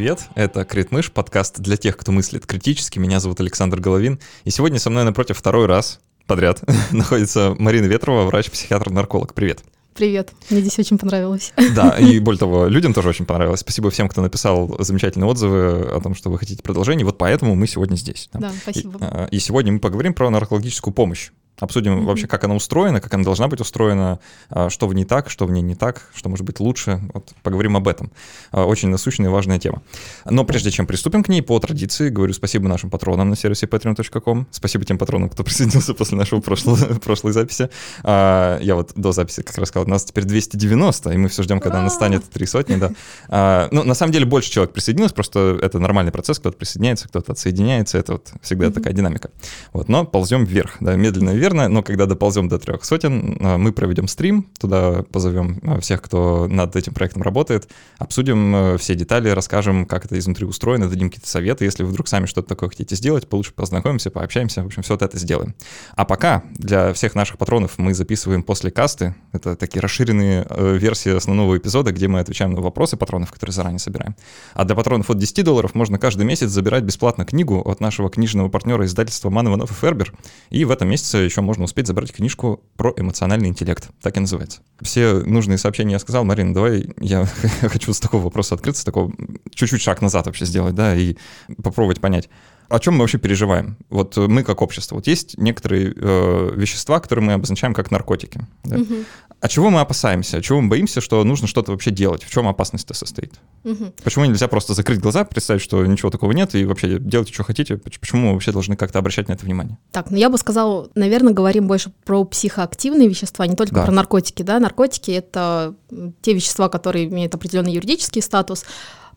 Привет, это Критмыш, подкаст для тех, кто мыслит критически. Меня зовут Александр Головин, и сегодня со мной напротив второй раз подряд находится Марина Ветрова, врач-психиатр-нарколог. Привет. Привет, мне здесь очень понравилось. Да, и более того, людям тоже очень понравилось. Спасибо всем, кто написал замечательные отзывы о том, что вы хотите продолжение. Вот поэтому мы сегодня здесь. Да, спасибо. И, а, и сегодня мы поговорим про наркологическую помощь. Обсудим mm-hmm. вообще, как она устроена, как она должна быть устроена, а, что в ней так, что в ней не так, что может быть лучше. Вот поговорим об этом. А, очень насущная и важная тема. Но прежде чем приступим к ней, по традиции говорю спасибо нашим патронам на сервисе patreon.com. Спасибо тем патронам, кто присоединился после нашего прошлого, прошлой записи. А, я вот до записи как раз сказал, у нас теперь 290, и мы все ждем, когда она станет три сотни. Да. Ну, на самом деле больше человек присоединилось, просто это нормальный процесс, кто-то присоединяется, кто-то отсоединяется, это вот всегда такая динамика. Вот, но ползем вверх, да, медленно вверх наверное, но когда доползем до трех сотен, а, мы проведем стрим, туда позовем а, всех, кто над этим проектом работает, обсудим а, все детали, расскажем, как это изнутри устроено, дадим какие-то советы. Если вы вдруг сами что-то такое хотите сделать, получше познакомимся, пообщаемся, в общем, все вот это сделаем. А пока для всех наших патронов мы записываем после касты, это такие расширенные э, версии основного эпизода, где мы отвечаем на вопросы патронов, которые заранее собираем. А для патронов от 10 долларов можно каждый месяц забирать бесплатно книгу от нашего книжного партнера издательства Ман Иванов и Фербер. И в этом месяце еще можно успеть забрать книжку про эмоциональный интеллект. Так и называется. Все нужные сообщения я сказал. Марина, давай я хочу с такого вопроса открыться, такого чуть-чуть шаг назад вообще сделать, да, и попробовать понять о чем мы вообще переживаем? Вот мы как общество. Вот есть некоторые э, вещества, которые мы обозначаем как наркотики. Да? Угу. А чего мы опасаемся? А чего мы боимся, что нужно что-то вообще делать? В чем опасность-то состоит? Угу. Почему нельзя просто закрыть глаза, представить, что ничего такого нет, и вообще делайте, что хотите? Почему мы вообще должны как-то обращать на это внимание? Так, ну я бы сказала, наверное, говорим больше про психоактивные вещества, не только да. про наркотики. Да? Наркотики — это те вещества, которые имеют определенный юридический статус,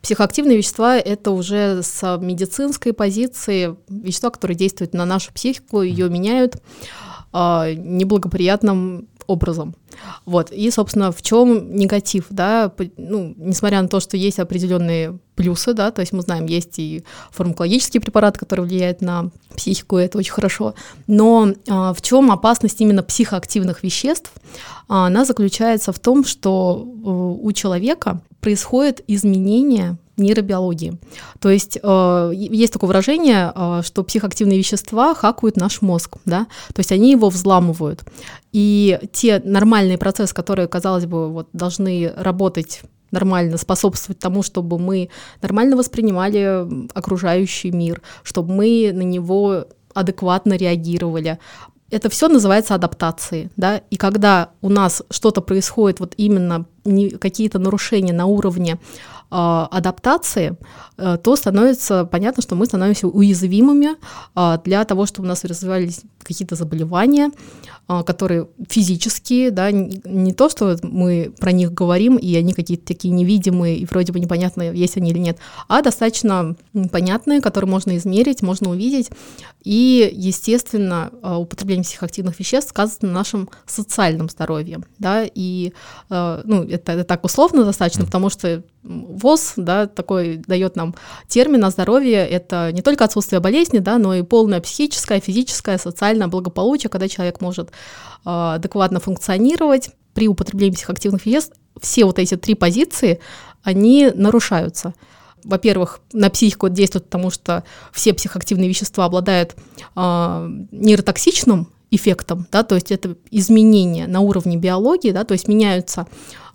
Психоактивные вещества — это уже с медицинской позиции. Вещества, которые действуют на нашу психику, ее меняют э, неблагоприятным образом. Вот. И, собственно, в чем негатив, да, ну, несмотря на то, что есть определенные плюсы, да, то есть мы знаем, есть и фармакологические препараты, которые влияют на психику, и это очень хорошо, но а, в чем опасность именно психоактивных веществ? А, она заключается в том, что э, у человека происходит изменение нейробиологии. То есть э, есть такое выражение, э, что психоактивные вещества хакают наш мозг, да, то есть они его взламывают. И те нормальные процессы, которые, казалось бы, вот, должны работать нормально способствовать тому, чтобы мы нормально воспринимали окружающий мир, чтобы мы на него адекватно реагировали, это все называется адаптацией, да, и когда у нас что-то происходит, вот именно какие-то нарушения на уровне адаптации, э, то становится понятно, что мы становимся уязвимыми э, для того, чтобы у нас развивались какие-то заболевания, э, которые физические, да, не то, что мы про них говорим, и они какие-то такие невидимые, и вроде бы непонятно, есть они или нет, а достаточно понятные, которые можно измерить, можно увидеть, и, естественно, употребление психоактивных веществ сказано на нашем социальном здоровье, да, и, ну, это, это так условно достаточно, потому что ВОЗ, да, такой дает нам термин о здоровье, это не только отсутствие болезни, да, но и полное психическое, физическое, социальное благополучие, когда человек может э, адекватно функционировать. При употреблении психоактивных веществ, все вот эти три позиции, они нарушаются. Во-первых, на психику это действует, потому что все психоактивные вещества обладают э, нейротоксичным эффектом, да, то есть это изменения на уровне биологии, да, то есть меняются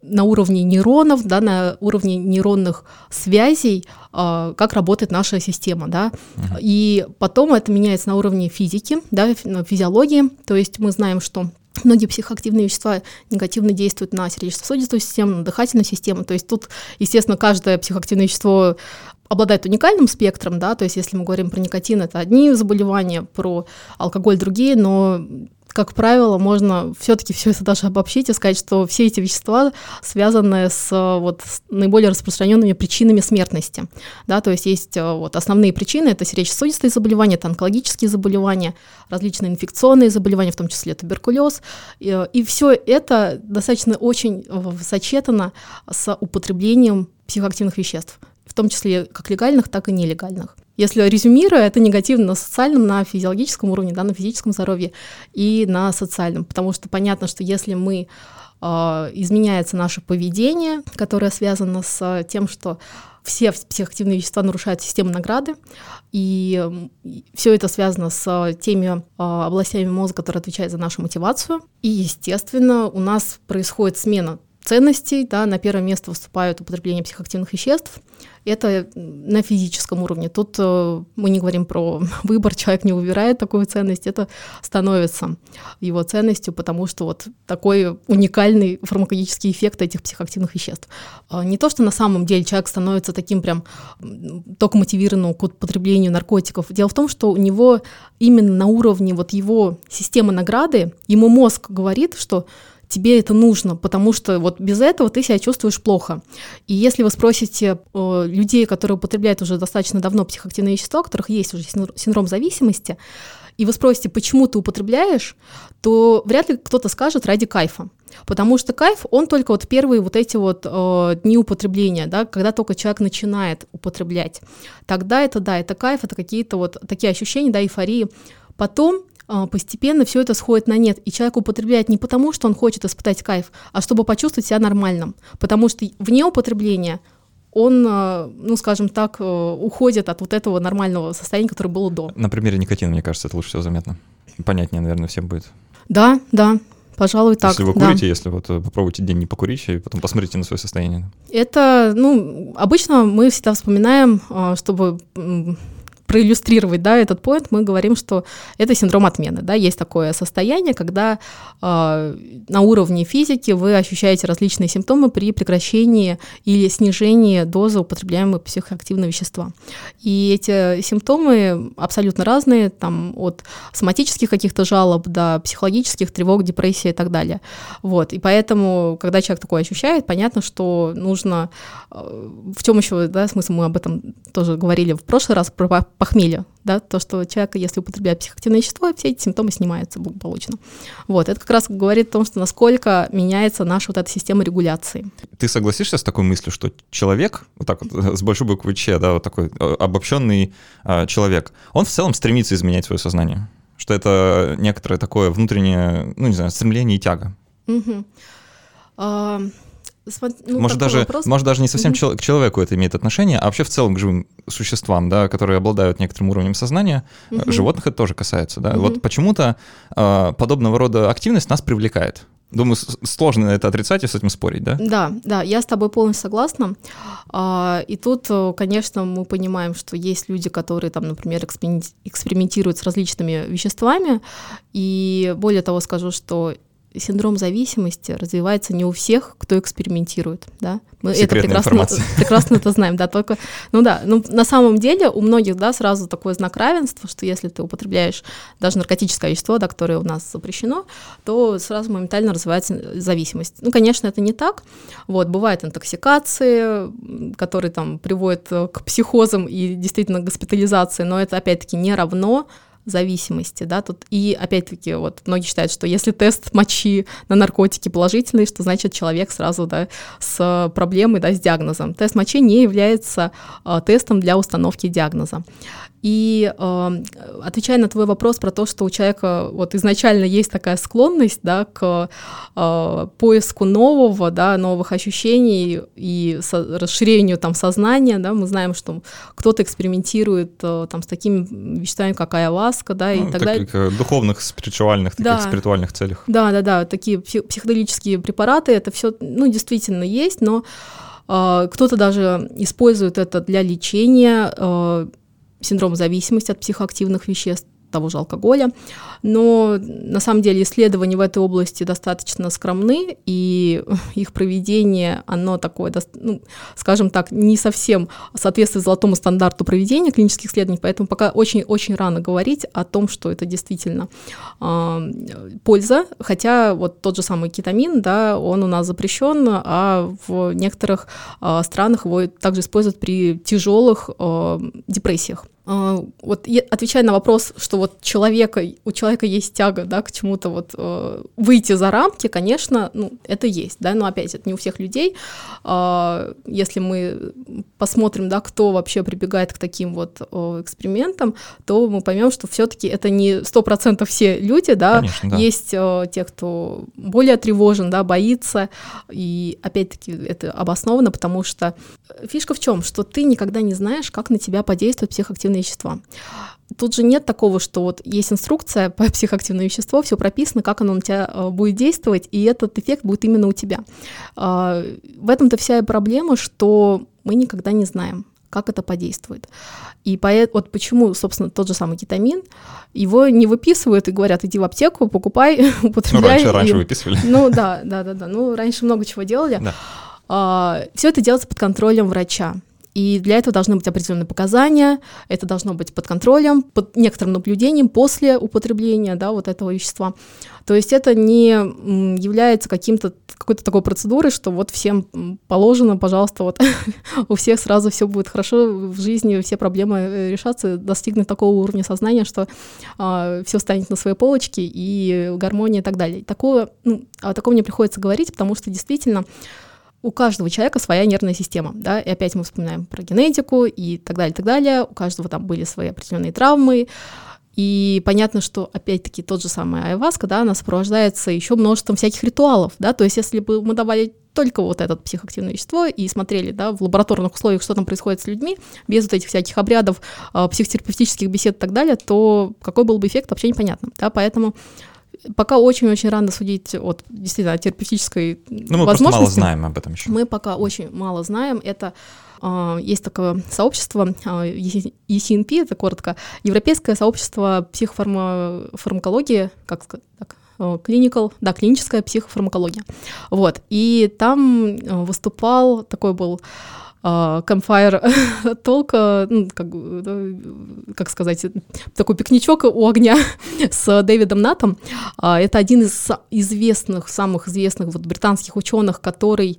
на уровне нейронов, да, на уровне нейронных связей, э, как работает наша система, да, uh-huh. и потом это меняется на уровне физики, да, физиологии, то есть мы знаем, что Многие психоактивные вещества негативно действуют на сердечно-сосудистую систему, на дыхательную систему. То есть тут, естественно, каждое психоактивное вещество обладает уникальным спектром, да, то есть если мы говорим про никотин, это одни заболевания, про алкоголь другие, но как правило, можно все-таки все это даже обобщить и сказать, что все эти вещества связаны с, вот, с наиболее распространенными причинами смертности. Да, то есть есть э, вот, основные причины, это сердечно-сосудистые заболевания, это онкологические заболевания, различные инфекционные заболевания, в том числе туберкулез. И, и все это достаточно очень сочетано с употреблением психоактивных веществ в том числе как легальных, так и нелегальных. Если резюмируя, это негативно на социальном, на физиологическом уровне, да, на физическом здоровье и на социальном, потому что понятно, что если мы э, изменяется наше поведение, которое связано с тем, что все психоактивные вещества нарушают систему награды, и все это связано с теми а, областями мозга, которые отвечают за нашу мотивацию. И, естественно, у нас происходит смена ценностей, да, на первое место выступают употребление психоактивных веществ. Это на физическом уровне. Тут э, мы не говорим про выбор, человек не выбирает такую ценность, это становится его ценностью, потому что вот такой уникальный фармакологический эффект этих психоактивных веществ. Э, не то, что на самом деле человек становится таким прям только мотивированным к употреблению наркотиков. Дело в том, что у него именно на уровне вот его системы награды, ему мозг говорит, что тебе это нужно, потому что вот без этого ты себя чувствуешь плохо. И если вы спросите э, людей, которые употребляют уже достаточно давно психоактивные вещества, у которых есть уже синдром зависимости, и вы спросите, почему ты употребляешь, то вряд ли кто-то скажет ради кайфа. Потому что кайф, он только вот первые вот эти вот э, дни употребления, да, когда только человек начинает употреблять. Тогда это, да, это кайф, это какие-то вот такие ощущения, да, эйфории. Потом постепенно все это сходит на нет, и человек употребляет не потому, что он хочет испытать кайф, а чтобы почувствовать себя нормальным, потому что вне употребления он, а, ну, скажем так, э, уходит от вот этого нормального состояния, которое было до. На примере никотина, мне кажется, это лучше всего заметно. Понятнее, наверное, всем будет. Да, да, пожалуй, так. Если вы курите, да. если вот э, попробуйте день не покурить, и потом посмотрите на свое состояние. Это, ну, обычно мы всегда вспоминаем, а, чтобы проиллюстрировать да, этот поинт, мы говорим, что это синдром отмены. Да? Есть такое состояние, когда э, на уровне физики вы ощущаете различные симптомы при прекращении или снижении дозы употребляемого психоактивного вещества. И эти симптомы абсолютно разные, там, от соматических каких-то жалоб до психологических тревог, депрессии и так далее. Вот. И поэтому, когда человек такое ощущает, понятно, что нужно... Э, в чем еще да, смысл? Мы об этом тоже говорили в прошлый раз, про похмелья, да, то, что человек, если употребляет психоактивное вещество, все эти симптомы снимаются благополучно. Вот, это как раз говорит о том, что насколько меняется наша вот эта система регуляции. Ты согласишься с такой мыслью, что человек, вот так вот, с большой буквы Ч, да, вот такой э, обобщенный э, человек, он в целом стремится изменять свое сознание? Что это некоторое такое внутреннее, ну, не знаю, стремление и тяга? Угу. Ну, может, даже, вопрос. может, даже не совсем mm-hmm. к человеку это имеет отношение, а вообще в целом к живым существам, да, которые обладают некоторым уровнем сознания. Mm-hmm. Животных это тоже касается. Да? Mm-hmm. Вот почему-то э, подобного рода активность нас привлекает. Думаю, сложно это отрицать и с этим спорить, да? Да, да, я с тобой полностью согласна. А, и тут, э, конечно, мы понимаем, что есть люди, которые там, например, экспериментируют с различными веществами. И более того, скажу, что синдром зависимости развивается не у всех, кто экспериментирует, да. Мы это прекрасно, прекрасно это знаем, да, только, ну да, ну на самом деле у многих, да, сразу такой знак равенства, что если ты употребляешь даже наркотическое вещество, да, которое у нас запрещено, то сразу моментально развивается зависимость. Ну, конечно, это не так, вот, бывают интоксикации, которые там приводят к психозам и действительно госпитализации, но это опять-таки не равно зависимости, да, тут и опять-таки вот многие считают, что если тест мочи на наркотики положительный, что значит человек сразу, да, с проблемой, да, с диагнозом. Тест мочи не является э, тестом для установки диагноза. И э, отвечая на твой вопрос про то, что у человека вот изначально есть такая склонность да, к э, поиску нового, да, новых ощущений и со, расширению там, сознания, да, мы знаем, что кто-то экспериментирует э, там, с такими веществами, как айаваска, да, и ну, так далее. Э, духовных, спиритуальных, таких да. спиритуальных целях. Да, да, да, такие психоделические препараты, это все, ну, действительно есть, но э, кто-то даже использует это для лечения э, синдром зависимости от психоактивных веществ, того же алкоголя. Но на самом деле исследования в этой области достаточно скромны, и их проведение, оно такое, ну, скажем так, не совсем соответствует золотому стандарту проведения клинических исследований, поэтому пока очень-очень рано говорить о том, что это действительно э, польза, хотя вот тот же самый кетамин, да, он у нас запрещен, а в некоторых э, странах его также используют при тяжелых э, депрессиях. Э, вот отвечая на вопрос, что вот человека, у человека есть тяга, да, к чему-то вот э, выйти за рамки, конечно, ну, это есть, да, но опять, это не у всех людей. Э, если мы посмотрим, да, кто вообще прибегает к таким вот э, экспериментам, то мы поймем, что все-таки это не сто процентов все люди, да, конечно, да. есть э, те, кто более тревожен, да, боится, и опять-таки это обосновано, потому что фишка в чем, что ты никогда не знаешь, как на тебя подействуют психоактивные вещества. Тут же нет такого, что вот есть инструкция по психоактивному веществу, все прописано, как оно на тебя э, будет действовать, и этот эффект будет именно у тебя. А, в этом-то вся и проблема, что мы никогда не знаем, как это подействует. И поэт, вот почему, собственно, тот же самый кетамин, его не выписывают и говорят, иди в аптеку, покупай, употребляй. Ну, раньше, и... раньше выписывали. Ну, да, да, да, да. Ну, раньше много чего делали. Да. А, все это делается под контролем врача. И для этого должны быть определенные показания, это должно быть под контролем, под некоторым наблюдением после употребления да, вот этого вещества. То есть это не является каким-то какой-то такой процедурой, что вот всем положено, пожалуйста, вот у всех сразу все будет хорошо в жизни, все проблемы э, решатся, достигнут такого уровня сознания, что э, а, все станет на своей полочке и гармония и так далее. Такое, ну, о таком не приходится говорить, потому что действительно у каждого человека своя нервная система, да, и опять мы вспоминаем про генетику и так далее, так далее, у каждого там были свои определенные травмы, и понятно, что, опять-таки, тот же самый айваска, да, она сопровождается еще множеством всяких ритуалов, да, то есть если бы мы давали только вот это психоактивное вещество и смотрели, да, в лабораторных условиях, что там происходит с людьми, без вот этих всяких обрядов, э, психотерапевтических бесед и так далее, то какой был бы эффект, вообще непонятно, да, поэтому Пока очень-очень рано судить от действительно от терапевтической ну, мы возможности. мало знаем об этом еще. Мы пока очень мало знаем. Это э, есть такое сообщество э, ECNP, это коротко, Европейское сообщество психофармакологии, как сказать, так, clinical, да, клиническая психофармакология. Вот. И там выступал, такой был campfire толка, ну, как, как сказать, такой пикничок у огня с Дэвидом Натом. А, это один из известных, самых известных вот британских ученых, который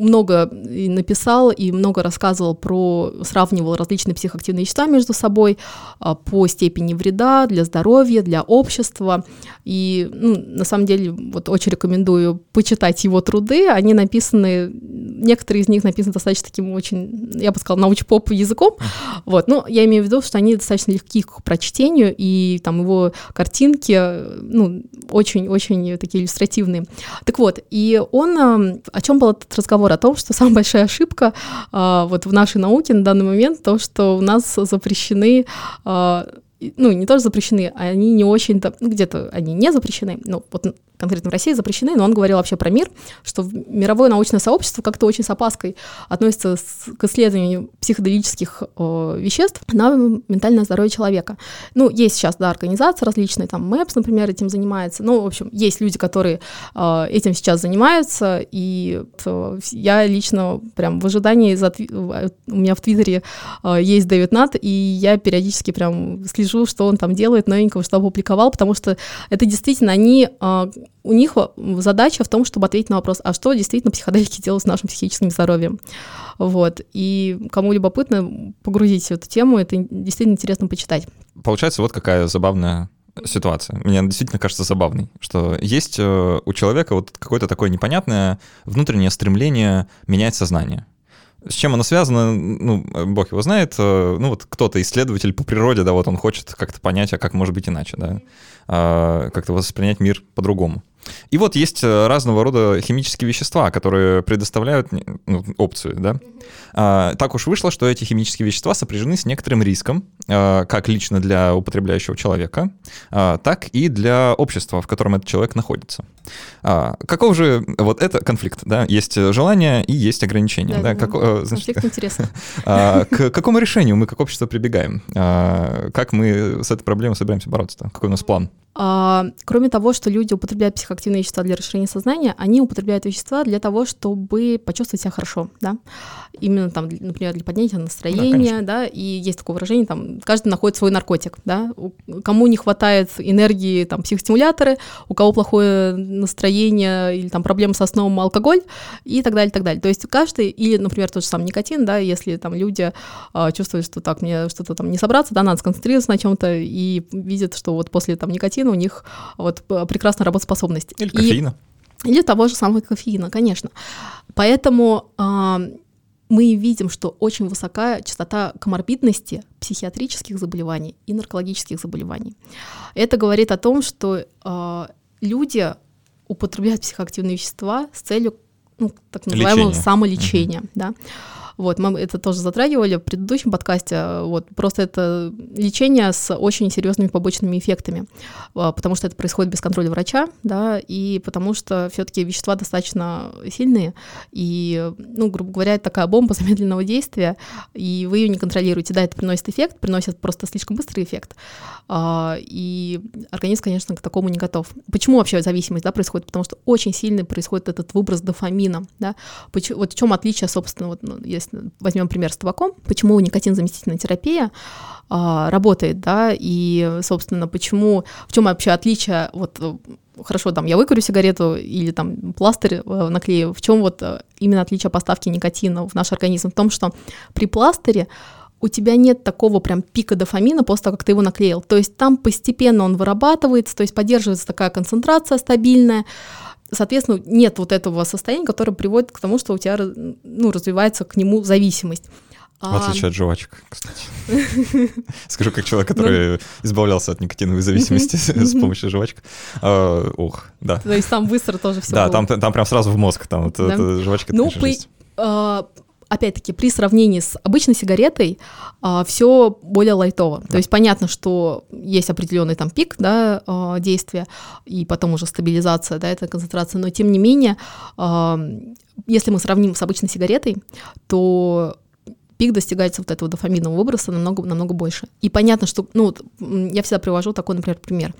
много написал и много рассказывал про, сравнивал различные психоактивные вещества между собой а, по степени вреда для здоровья, для общества. И ну, на самом деле вот очень рекомендую почитать его труды. Они написаны, некоторые из них написаны достаточно таким очень, я бы сказала, науч-поп языком. Вот. Но я имею в виду, что они достаточно легки к прочтению, и там его картинки, ну, очень-очень такие иллюстративные. Так вот, и он, а, о чем был этот разговор? Разговор о том, что самая большая ошибка э, вот в нашей науке на данный момент то, что у нас запрещены э, ну, не тоже запрещены, а они не очень-то, ну, где-то они не запрещены, но вот конкретно в России запрещены, но он говорил вообще про мир, что мировое научное сообщество как-то очень с опаской относится к исследованию психоделических э, веществ на ментальное здоровье человека. Ну, есть сейчас, да, организации различные, там МЭПС, например, этим занимается, ну, в общем, есть люди, которые э, этим сейчас занимаются, и э, я лично прям в ожидании, за, у меня в Твиттере э, есть Дэвид Нат, и я периодически прям слежу, что он там делает новенького, что опубликовал, потому что это действительно они э, у них задача в том, чтобы ответить на вопрос, а что действительно психоделики делают с нашим психическим здоровьем. Вот. И кому любопытно, погрузить эту тему, это действительно интересно почитать. Получается, вот какая забавная ситуация. Мне действительно кажется забавной, что есть э, у человека вот какое-то такое непонятное внутреннее стремление менять сознание. С чем оно связано, ну, бог его знает. Э, ну, вот кто-то исследователь по природе, да, вот он хочет как-то понять, а как может быть иначе, да, а, как-то воспринять мир по-другому. И вот есть э, разного рода химические вещества, которые предоставляют ну, опцию, да. А, так уж вышло, что эти химические вещества сопряжены с некоторым риском, а, как лично для употребляющего человека, а, так и для общества, в котором этот человек находится. А, каков же вот это конфликт, да? Есть желание и есть ограничения, да? да? Как, э, значит, конфликт интересно. А, к какому решению мы как общество прибегаем? А, как мы с этой проблемой собираемся бороться? -то? Какой у нас план? А, кроме того, что люди употребляют психоактивные вещества для расширения сознания, они употребляют вещества для того, чтобы почувствовать себя хорошо, да. Именно там, например, для поднятия настроения, да, да и есть такое выражение, там, каждый находит свой наркотик, да. Кому не хватает энергии, там, психостимуляторы, у кого плохое настроение или там проблемы со сном, алкоголь и так далее, так далее. То есть каждый, или, например, тот же самый никотин, да, если там люди а, чувствуют, что так, мне что-то там не собраться, да, надо сконцентрироваться на чем-то и видят, что вот после там никотина у них вот прекрасная работоспособность. Или кофеина. И, или того же самого кофеина, конечно. Поэтому а, мы видим, что очень высокая частота коморбидности психиатрических заболеваний и наркологических заболеваний. Это говорит о том, что э, люди употребляют психоактивные вещества с целью ну, так называемого Лечение. самолечения. Угу. Да. Вот, мы это тоже затрагивали в предыдущем подкасте. Вот, просто это лечение с очень серьезными побочными эффектами, а, потому что это происходит без контроля врача, да, и потому что все-таки вещества достаточно сильные, и, ну, грубо говоря, это такая бомба замедленного действия, и вы ее не контролируете. Да, это приносит эффект, приносит просто слишком быстрый эффект, а, и организм, конечно, к такому не готов. Почему вообще зависимость да, происходит? Потому что очень сильный происходит этот выброс дофамина. Да? Вот в чем отличие, собственно, вот, ну, если возьмем пример с табаком, почему никотин-заместительная терапия а, работает, да, и, собственно, почему, в чем вообще отличие, вот, хорошо, там, я выкурю сигарету или там пластырь э, наклею, в чем вот э, именно отличие поставки никотина в наш организм? В том, что при пластыре у тебя нет такого прям пика дофамина после того, как ты его наклеил. То есть там постепенно он вырабатывается, то есть поддерживается такая концентрация стабильная, соответственно, нет вот этого состояния, которое приводит к тому, что у тебя ну, развивается к нему зависимость. В а, отличие от жвачек, кстати. Скажу как человек, который ну. избавлялся от никотиновой зависимости с помощью жвачек. А, ох, да. То есть там быстро тоже все Да, там прям сразу в мозг, там жвачка. Ну, опять-таки, при сравнении с обычной сигаретой а, все более лайтово. Да. То есть понятно, что есть определенный там пик да, а, действия, и потом уже стабилизация, да, эта концентрация, но тем не менее, а, если мы сравним с обычной сигаретой, то пик достигается вот этого дофаминового выброса намного, намного больше. И понятно, что, ну, я всегда привожу такой, например, пример.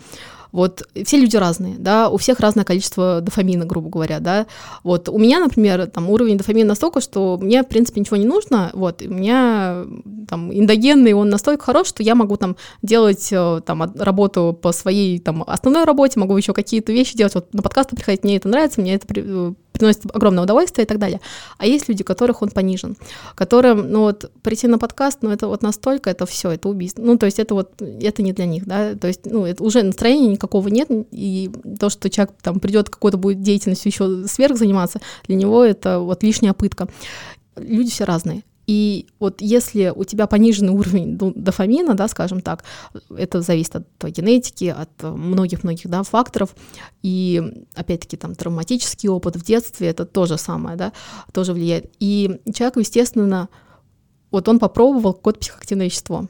Вот все люди разные, да, у всех разное количество дофамина, грубо говоря, да. Вот у меня, например, там уровень дофамина настолько, что мне, в принципе, ничего не нужно, вот, у меня там эндогенный, он настолько хорош, что я могу там делать э, там работу по своей там основной работе, могу еще какие-то вещи делать, вот на подкасты приходить, мне это нравится, мне это э, приносит огромное удовольствие и так далее. А есть люди, которых он понижен, которым, ну вот, прийти на подкаст, ну это вот настолько, это все, это убийство. Ну, то есть это вот, это не для них, да, то есть, ну, это уже настроения никакого нет, и то, что человек там придет какой-то будет деятельностью еще сверх заниматься, для него это вот лишняя пытка. Люди все разные. И вот если у тебя пониженный уровень дофамина, да, скажем так, это зависит от твоей генетики, от многих-многих да, факторов, и опять-таки там травматический опыт в детстве, это то же самое, да, тоже влияет. И человек, естественно, вот он попробовал какое-то психоактивное вещество,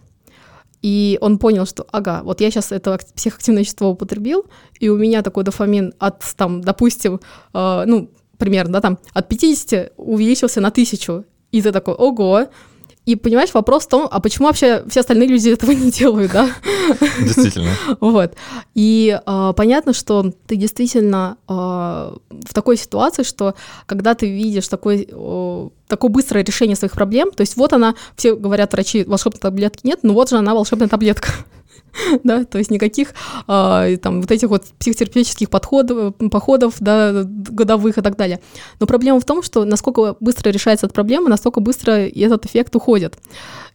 и он понял, что, ага, вот я сейчас это психоактивное вещество употребил, и у меня такой дофамин от, там, допустим, э, ну, примерно, да, там, от 50 увеличился на 1000, и ты такой, ого, и понимаешь, вопрос в том, а почему вообще все остальные люди этого не делают, да? Действительно. Вот. И э, понятно, что ты действительно э, в такой ситуации, что когда ты видишь такой, э, такое быстрое решение своих проблем, то есть вот она, все говорят врачи, волшебной таблетки нет, но вот же она волшебная таблетка. да, то есть никаких а, там вот этих вот психотерапевтических подходов, походов, да, годовых и так далее. Но проблема в том, что насколько быстро решается эта проблема, настолько быстро этот эффект уходит.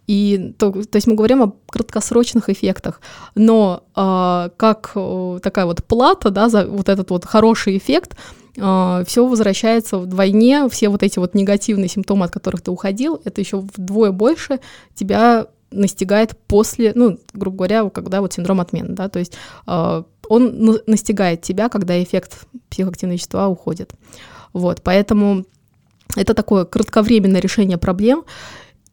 И то, то есть мы говорим о краткосрочных эффектах, но а, как такая вот плата, да, за вот этот вот хороший эффект, Uh, все возвращается вдвойне, все вот эти вот негативные симптомы, от которых ты уходил, это еще вдвое больше тебя настигает после, ну, грубо говоря, когда вот синдром отмены, да, то есть э, он настигает тебя, когда эффект психоактивного вещества уходит. Вот, поэтому это такое кратковременное решение проблем,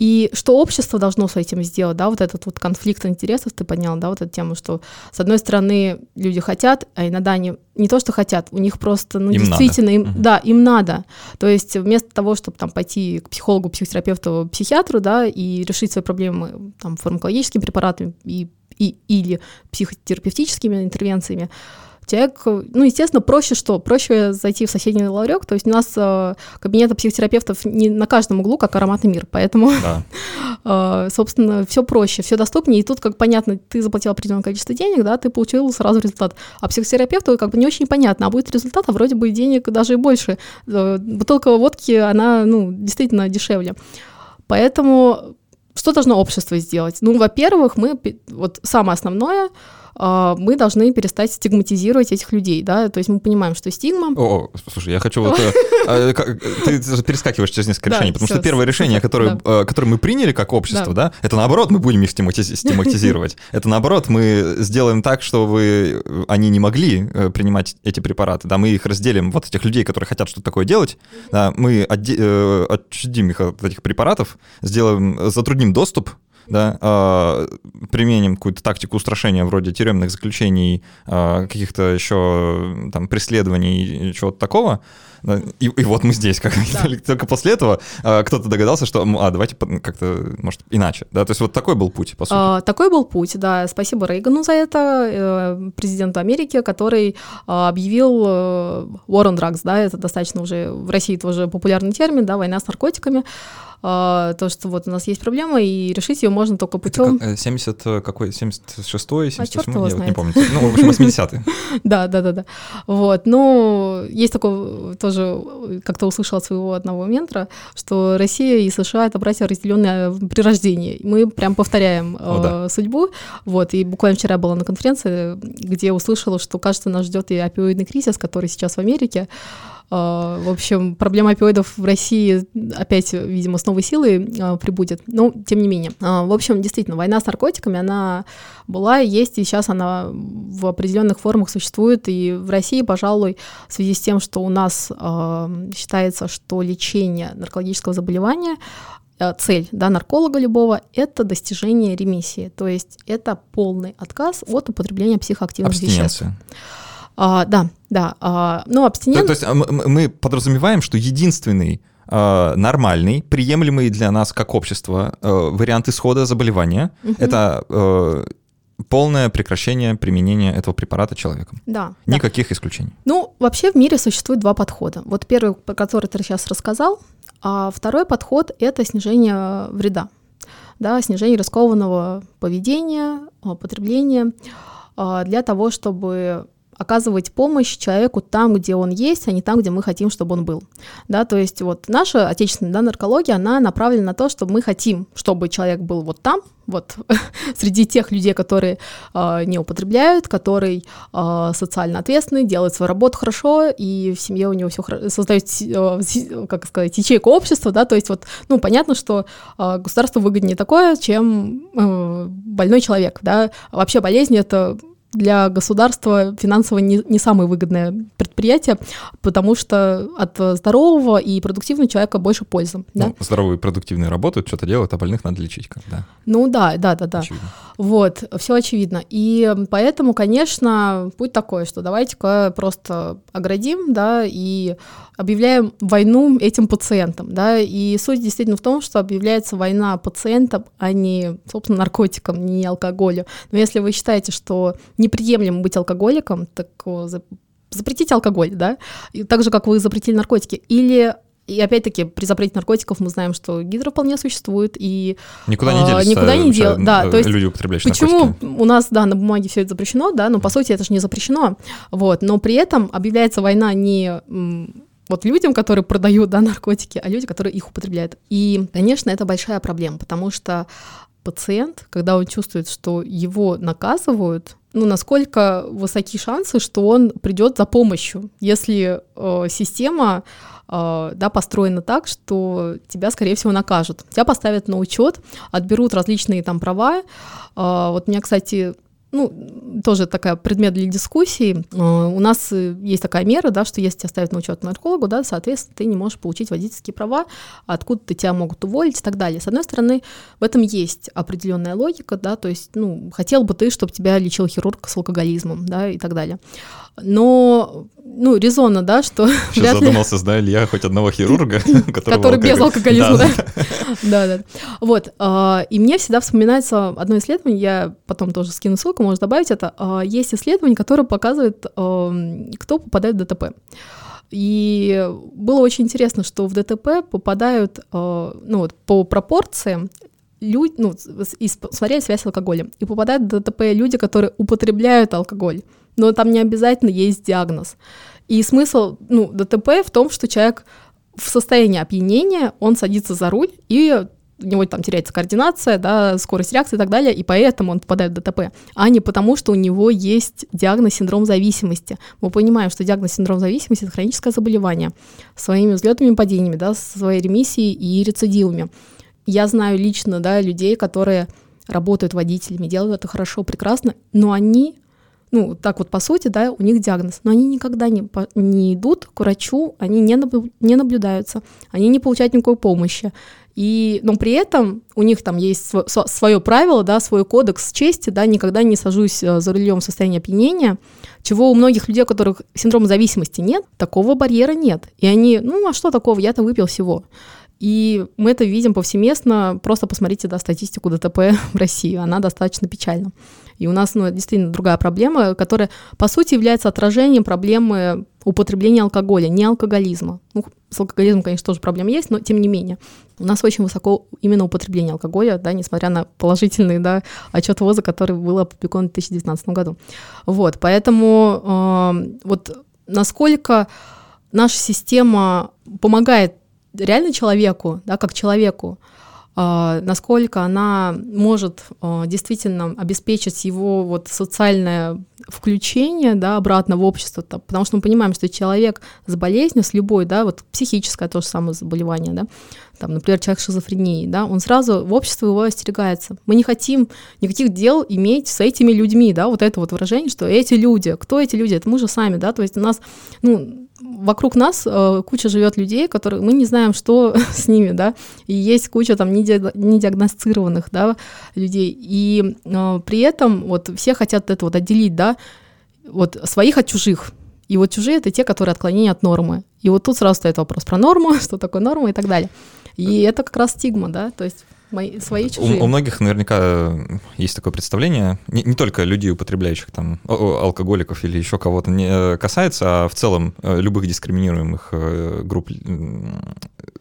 и что общество должно с этим сделать, да, вот этот вот конфликт интересов ты поднял, да, вот эту тему, что с одной стороны люди хотят, а иногда они не то, что хотят, у них просто, ну, им действительно, им, угу. да, им надо. То есть вместо того, чтобы там пойти к психологу, психотерапевту, психиатру, да, и решить свои проблемы там фармакологическими препаратами и и, или психотерапевтическими интервенциями, человек, ну, естественно, проще что? Проще зайти в соседний ларек, то есть у нас э, кабинеты психотерапевтов не на каждом углу, как ароматный мир, поэтому, да. э, собственно, все проще, все доступнее, и тут, как понятно, ты заплатил определенное количество денег, да, ты получил сразу результат, а психотерапевту как бы не очень понятно, а будет результат, а вроде бы денег даже и больше, э, бутылка водки, она, ну, действительно дешевле, поэтому что должно общество сделать? Ну, во-первых, мы, вот самое основное, мы должны перестать стигматизировать этих людей, да, то есть мы понимаем, что стигма... О, слушай, я хочу вот... Э, а, ты перескакиваешь через несколько решений, потому что первое решение, которое э, мы приняли как общество, да, это наоборот, мы будем их стигматизировать. Это наоборот, мы сделаем так, чтобы они не могли э, принимать эти препараты, да, мы их разделим, вот этих людей, которые хотят что-то такое делать, да, мы отчудим их от этих препаратов, сделаем, затрудним доступ да, э, применим какую-то тактику устрашения вроде тюремных заключений, э, каких-то еще там преследований и чего-то такого, и, и вот мы здесь, как да. только после этого э, кто-то догадался, что, а, давайте как-то, может, иначе, да, то есть вот такой был путь, по сути. А, такой был путь, да, спасибо Рейгану за это, э, президенту Америки, который а, объявил э, war on drugs, да, это достаточно уже, в России это уже популярный термин, да, война с наркотиками, а, то, что вот у нас есть проблема, и решить ее можно только путем... Это 70 э, какой, 76-й, 78 а я вот не помню. Ну, в общем, 80-е. Да, да, да, да. Вот, ну, есть такое, тоже как-то услышал от своего одного ментора, что Россия и США — это братья, разделенные при рождении. Мы прям повторяем э, судьбу. Вот, и буквально вчера была на конференции, где услышала, что, кажется, нас ждет и опиоидный кризис, который сейчас в Америке. А, в общем, проблема опиоидов в России опять, видимо, с новой силой а, прибудет. Но, тем не менее. А, в общем, действительно, война с наркотиками, она была, есть, и сейчас она в определенных формах существует. И в России, пожалуй, в связи с тем, что у нас считается, что лечение наркологического заболевания цель да, нарколога любого – это достижение ремиссии, то есть это полный отказ от употребления психоактивных веществ. А, да, да. А, ну, абстинент... То, то есть мы подразумеваем, что единственный а, нормальный, приемлемый для нас как общество э, вариант исхода заболевания угу. это э, полное прекращение применения этого препарата человеком. Да. Никаких да. исключений. Ну, вообще в мире существует два подхода. Вот первый, про который ты сейчас рассказал, а второй подход — это снижение вреда, да, снижение рискованного поведения, потребления для того, чтобы оказывать помощь человеку там, где он есть, а не там, где мы хотим, чтобы он был. Да, то есть вот наша отечественная да, наркология, она направлена на то, чтобы мы хотим, чтобы человек был вот там, вот среди тех людей, которые э, не употребляют, который э, социально ответственный, делает свою работу хорошо, и в семье у него все хорошо, создает, э, как сказать, ячейку общества, да, то есть вот, ну, понятно, что э, государству выгоднее такое, чем э, больной человек, да, вообще болезнь это для государства финансово не, не самое выгодное предприятие, потому что от здорового и продуктивного человека больше пользы. Ну, да? Здоровые и продуктивные работают, что-то делают, а больных надо лечить. Когда. Ну да, да, да, да. Очевидно. Вот, все очевидно. И поэтому, конечно, путь такой, что давайте-ка просто оградим, да, и объявляем войну этим пациентам, да, и суть действительно в том, что объявляется война пациентам, а не, собственно, наркотикам, не алкоголю. Но если вы считаете, что неприемлемо быть алкоголиком, так запретите алкоголь, да, и так же, как вы запретили наркотики, или и опять-таки, при запрете наркотиков мы знаем, что гидро вполне существует, и никуда не делись, никуда не дел, да, то есть люди употребляют Почему наркотики. у нас, да, на бумаге все это запрещено, да, но по сути это же не запрещено, вот, но при этом объявляется война не вот людям, которые продают да, наркотики, а люди, которые их употребляют. И, конечно, это большая проблема, потому что пациент, когда он чувствует, что его наказывают, ну, насколько высоки шансы, что он придет за помощью, если э, система э, да, построена так, что тебя, скорее всего, накажут. Тебя поставят на учет, отберут различные там права. Э, вот меня, кстати, ну, тоже такая предмет для дискуссии. А, у нас э, есть такая мера, да, что если тебя ставят на учет наркологу, да, соответственно, ты не можешь получить водительские права, откуда-то тебя могут уволить и так далее. С одной стороны, в этом есть определенная логика, да, то есть, ну, хотел бы ты, чтобы тебя лечил хирург с алкоголизмом, да, и так далее. Но ну, резонно, да, что... Сейчас задумался, знаю ли я хоть одного хирурга, который без алкоголизма, да? Да, да. Вот, а, и мне всегда вспоминается одно исследование, я потом тоже скину ссылку, можно добавить это. А, есть исследование, которое показывает, кто попадает в ДТП. И было очень интересно, что в ДТП попадают, ну вот, по пропорциям люди, ну, и смотрели связь с алкоголем, и попадают в ДТП люди, которые употребляют алкоголь но там не обязательно есть диагноз. И смысл ну, ДТП в том, что человек в состоянии опьянения, он садится за руль, и у него там теряется координация, да, скорость реакции и так далее, и поэтому он попадает в ДТП, а не потому, что у него есть диагноз синдром зависимости. Мы понимаем, что диагноз синдром зависимости — это хроническое заболевание с своими взлетами и падениями, да, со своей ремиссией и рецидивами. Я знаю лично, да, людей, которые работают водителями, делают это хорошо, прекрасно, но они ну, так вот по сути, да, у них диагноз, но они никогда не, не идут к врачу, они не, наблю, не наблюдаются, они не получают никакой помощи. И, но при этом у них там есть св- свое правило, да, свой кодекс чести, да, никогда не сажусь э, за рулем в состоянии опьянения, чего у многих людей, у которых синдром зависимости нет, такого барьера нет. И они, ну, а что такого, я-то выпил всего. И мы это видим повсеместно, просто посмотрите, да, статистику ДТП в России, она достаточно печальна. И у нас ну, действительно другая проблема, которая, по сути, является отражением проблемы употребления алкоголя, не алкоголизма. Ну, с алкоголизмом, конечно, тоже проблема есть, но тем не менее. У нас очень высоко именно употребление алкоголя, да, несмотря на положительный да, отчет ВОЗа, который был опубликован в 2019 году. Вот, поэтому э, вот насколько наша система помогает реально человеку, да, как человеку, а, насколько она может а, действительно обеспечить его вот социальное включение да, обратно в общество, потому что мы понимаем, что человек с болезнью, с любой, да, вот психическое то же самое заболевание, да, там, например, человек с шизофренией, да, он сразу в обществе его остерегается. Мы не хотим никаких дел иметь с этими людьми, да, вот это вот выражение, что эти люди, кто эти люди, это мы же сами, да, то есть у нас, ну, вокруг нас э, куча живет людей, которые мы не знаем, что с ними, да, и есть куча там недиагностированных, да, людей, и э, при этом вот все хотят это вот отделить, да, вот своих от чужих, и вот чужие — это те, которые отклонения от нормы. И вот тут сразу стоит вопрос про норму, что такое норма и так далее. И это как раз стигма, да, то есть мои, свои чужие. У, у многих наверняка есть такое представление, не, не только людей, употребляющих там алкоголиков или еще кого-то не э, касается, а в целом э, любых дискриминируемых э, групп,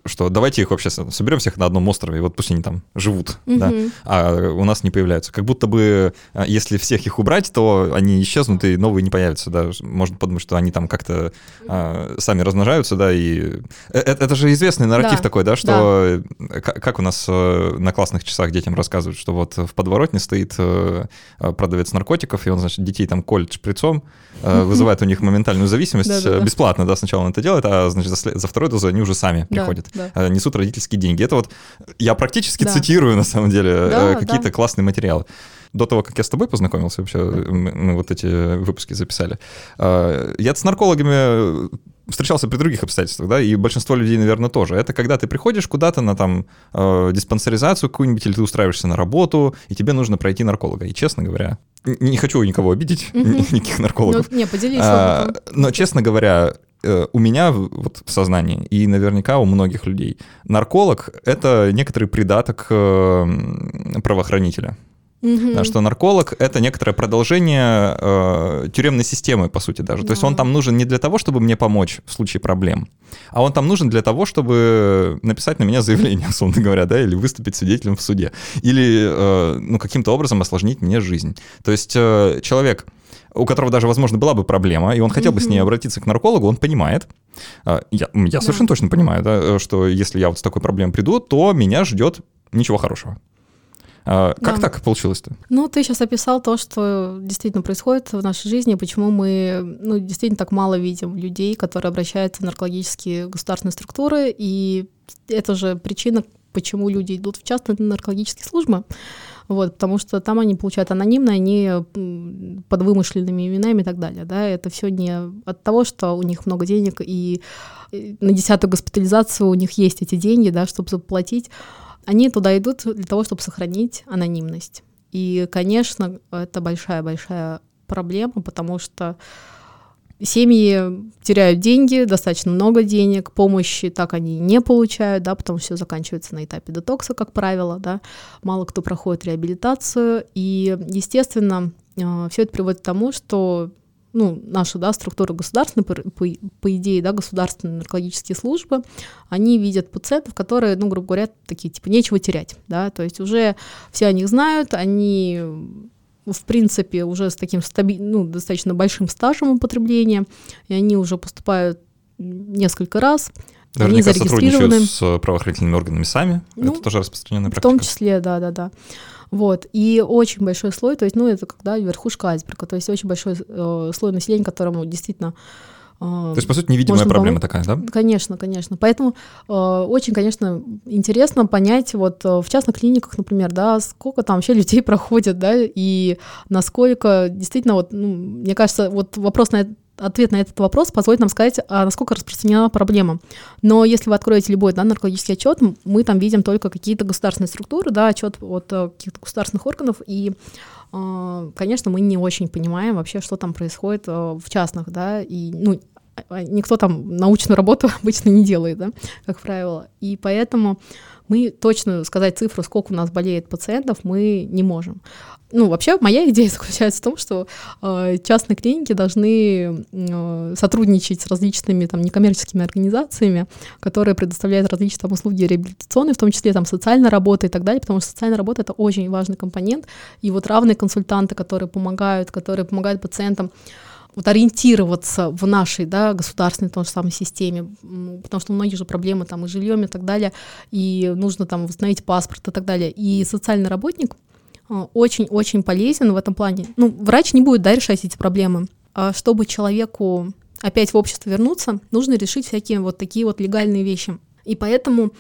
что давайте их вообще соберем всех на одном острове, и вот пусть они там живут, угу. да, а у нас не появляются. Как будто бы, если всех их убрать, то они исчезнут, и новые не появятся, да. Можно подумать, что они там как-то а, сами размножаются, да, и это, это же известный нарратив да. такой, да, что да. как у нас на классных часах детям рассказывают, что вот в подворотне стоит э, продавец наркотиков, и он, значит, детей там колет шприцом, э, вызывает у них моментальную зависимость, бесплатно, да, сначала он это делает, а, значит, за второй дозу они уже сами приходят, э, несут родительские деньги. Это вот я практически цитирую, на самом деле, какие-то классные материалы до того, как я с тобой познакомился, вообще мы вот эти выпуски записали. Я с наркологами встречался при других обстоятельствах, да, и большинство людей, наверное, тоже. Это когда ты приходишь куда-то на там э, диспансеризацию какую-нибудь, или ты устраиваешься на работу, и тебе нужно пройти нарколога. И, честно говоря, не хочу никого обидеть, никаких наркологов. Ну, не, поделись а, Но, честно говоря, э, у меня вот в сознании, и наверняка у многих людей, нарколог — это некоторый придаток э, правоохранителя. Угу. Да, что нарколог — это некоторое продолжение э, тюремной системы, по сути, даже. Да. То есть он там нужен не для того, чтобы мне помочь в случае проблем, а он там нужен для того, чтобы написать на меня заявление, условно говоря, да, или выступить свидетелем в суде, или э, ну, каким-то образом осложнить мне жизнь. То есть э, человек у которого даже, возможно, была бы проблема, и он хотел бы с ней обратиться к наркологу, он понимает, э, я, я да. совершенно точно понимаю, да, что если я вот с такой проблемой приду, то меня ждет ничего хорошего. А, как да. так получилось-то? Ну, ты сейчас описал то, что действительно происходит в нашей жизни, почему мы ну, действительно так мало видим людей, которые обращаются в наркологические государственные структуры, и это же причина, почему люди идут в частные наркологические службы. Вот, потому что там они получают анонимно, они под вымышленными именами и так далее. Да? Это все не от того, что у них много денег, и на десятую госпитализацию у них есть эти деньги, да, чтобы заплатить они туда идут для того, чтобы сохранить анонимность. И, конечно, это большая-большая проблема, потому что семьи теряют деньги, достаточно много денег, помощи так они не получают, да, потому что все заканчивается на этапе детокса, как правило, да, мало кто проходит реабилитацию, и, естественно, э, все это приводит к тому, что ну, наша, да, структура государственной, по, по, идее, да, государственные наркологические службы, они видят пациентов, которые, ну, грубо говоря, такие, типа, нечего терять, да, то есть уже все о них знают, они в принципе, уже с таким стаби- ну, достаточно большим стажем употребления, и они уже поступают несколько раз. Наверняка они сотрудничают с правоохранительными органами сами. Ну, это тоже распространенная практика. В том числе, да, да, да. Вот, и очень большой слой, то есть, ну, это когда верхушка айсберга, то есть очень большой э, слой населения, которому действительно то есть, по сути, невидимая проблема помочь. такая, да? Конечно, конечно. Поэтому э, очень, конечно, интересно понять, вот э, в частных клиниках, например, да, сколько там вообще людей проходят, да, и насколько действительно, вот, ну, мне кажется, вот вопрос на ответ на этот вопрос позволит нам сказать, а насколько распространена проблема. Но если вы откроете любой да, наркологический отчет, мы там видим только какие-то государственные структуры, да, отчет от каких-то государственных органов, и конечно, мы не очень понимаем вообще, что там происходит в частных, да, и, ну, а, никто там научную работу обычно не делает, да, как правило. И поэтому мы точно сказать цифру, сколько у нас болеет пациентов, мы не можем. Ну, вообще, моя идея заключается в том, что э, частные клиники должны э, сотрудничать с различными там некоммерческими организациями, которые предоставляют различные там, услуги реабилитационные, в том числе там социальная работа и так далее, потому что социальная работа это очень важный компонент. И вот равные консультанты, которые помогают, которые помогают пациентам вот ориентироваться в нашей да, государственной той же самой системе, потому что у многих же проблемы там и жильем и так далее, и нужно там восстановить паспорт и так далее. И социальный работник а, очень-очень полезен в этом плане. Ну, врач не будет да, решать эти проблемы. А чтобы человеку опять в общество вернуться, нужно решить всякие вот такие вот легальные вещи. И поэтому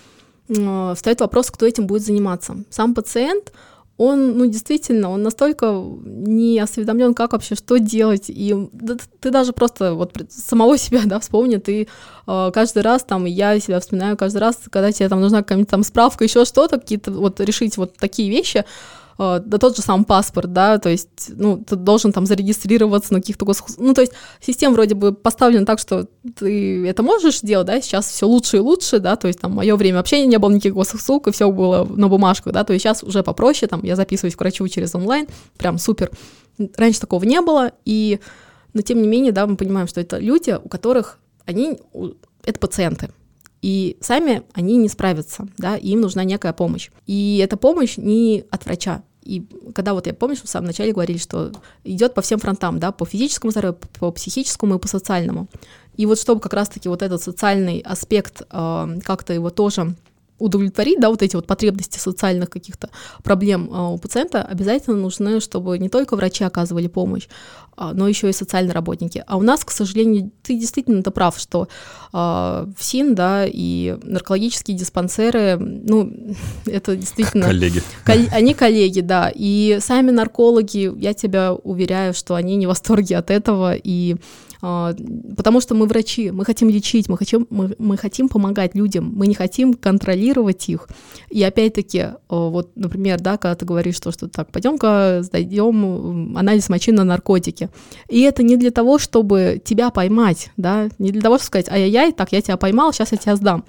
э, встает вопрос, кто этим будет заниматься. Сам пациент, он, ну, действительно, он настолько не осведомлен, как вообще, что делать, и да, ты даже просто вот самого себя, да, вспомни, ты э, каждый раз, там, я себя вспоминаю каждый раз, когда тебе там нужна какая-нибудь там справка, еще что-то, какие-то вот решить вот такие вещи, да тот же сам паспорт, да, то есть, ну, ты должен там зарегистрироваться на каких-то гос... Ну, то есть система вроде бы поставлена так, что ты это можешь делать, да, сейчас все лучше и лучше, да, то есть там мое время вообще не было никаких госуслуг, и все было на бумажках, да, то есть сейчас уже попроще, там, я записываюсь к врачу через онлайн, прям супер. Раньше такого не было, и, но тем не менее, да, мы понимаем, что это люди, у которых они, это пациенты, и сами они не справятся, да, им нужна некая помощь. И эта помощь не от врача, и когда вот я помню, что в самом начале говорили, что идет по всем фронтам, да, по физическому здоровью, по психическому и по социальному. И вот чтобы как раз-таки вот этот социальный аспект э, как-то его тоже удовлетворить, да, вот эти вот потребности социальных каких-то проблем э, у пациента, обязательно нужны, чтобы не только врачи оказывали помощь, э, но еще и социальные работники. А у нас, к сожалению, ты действительно это прав, что э, ФСИН, да, и наркологические диспансеры, ну, это действительно... Коллеги. Кол- они коллеги, да, и сами наркологи, я тебя уверяю, что они не в восторге от этого, и а, потому что мы врачи, мы хотим лечить, мы хотим, мы, мы хотим помогать людям, мы не хотим контролировать их. И опять-таки, а, вот, например, да, когда ты говоришь, что, что так, пойдем-ка сдадим анализ мочи на наркотики. И это не для того, чтобы тебя поймать, да, не для того, чтобы сказать, ай-яй-яй, так, я тебя поймал, сейчас я тебя сдам,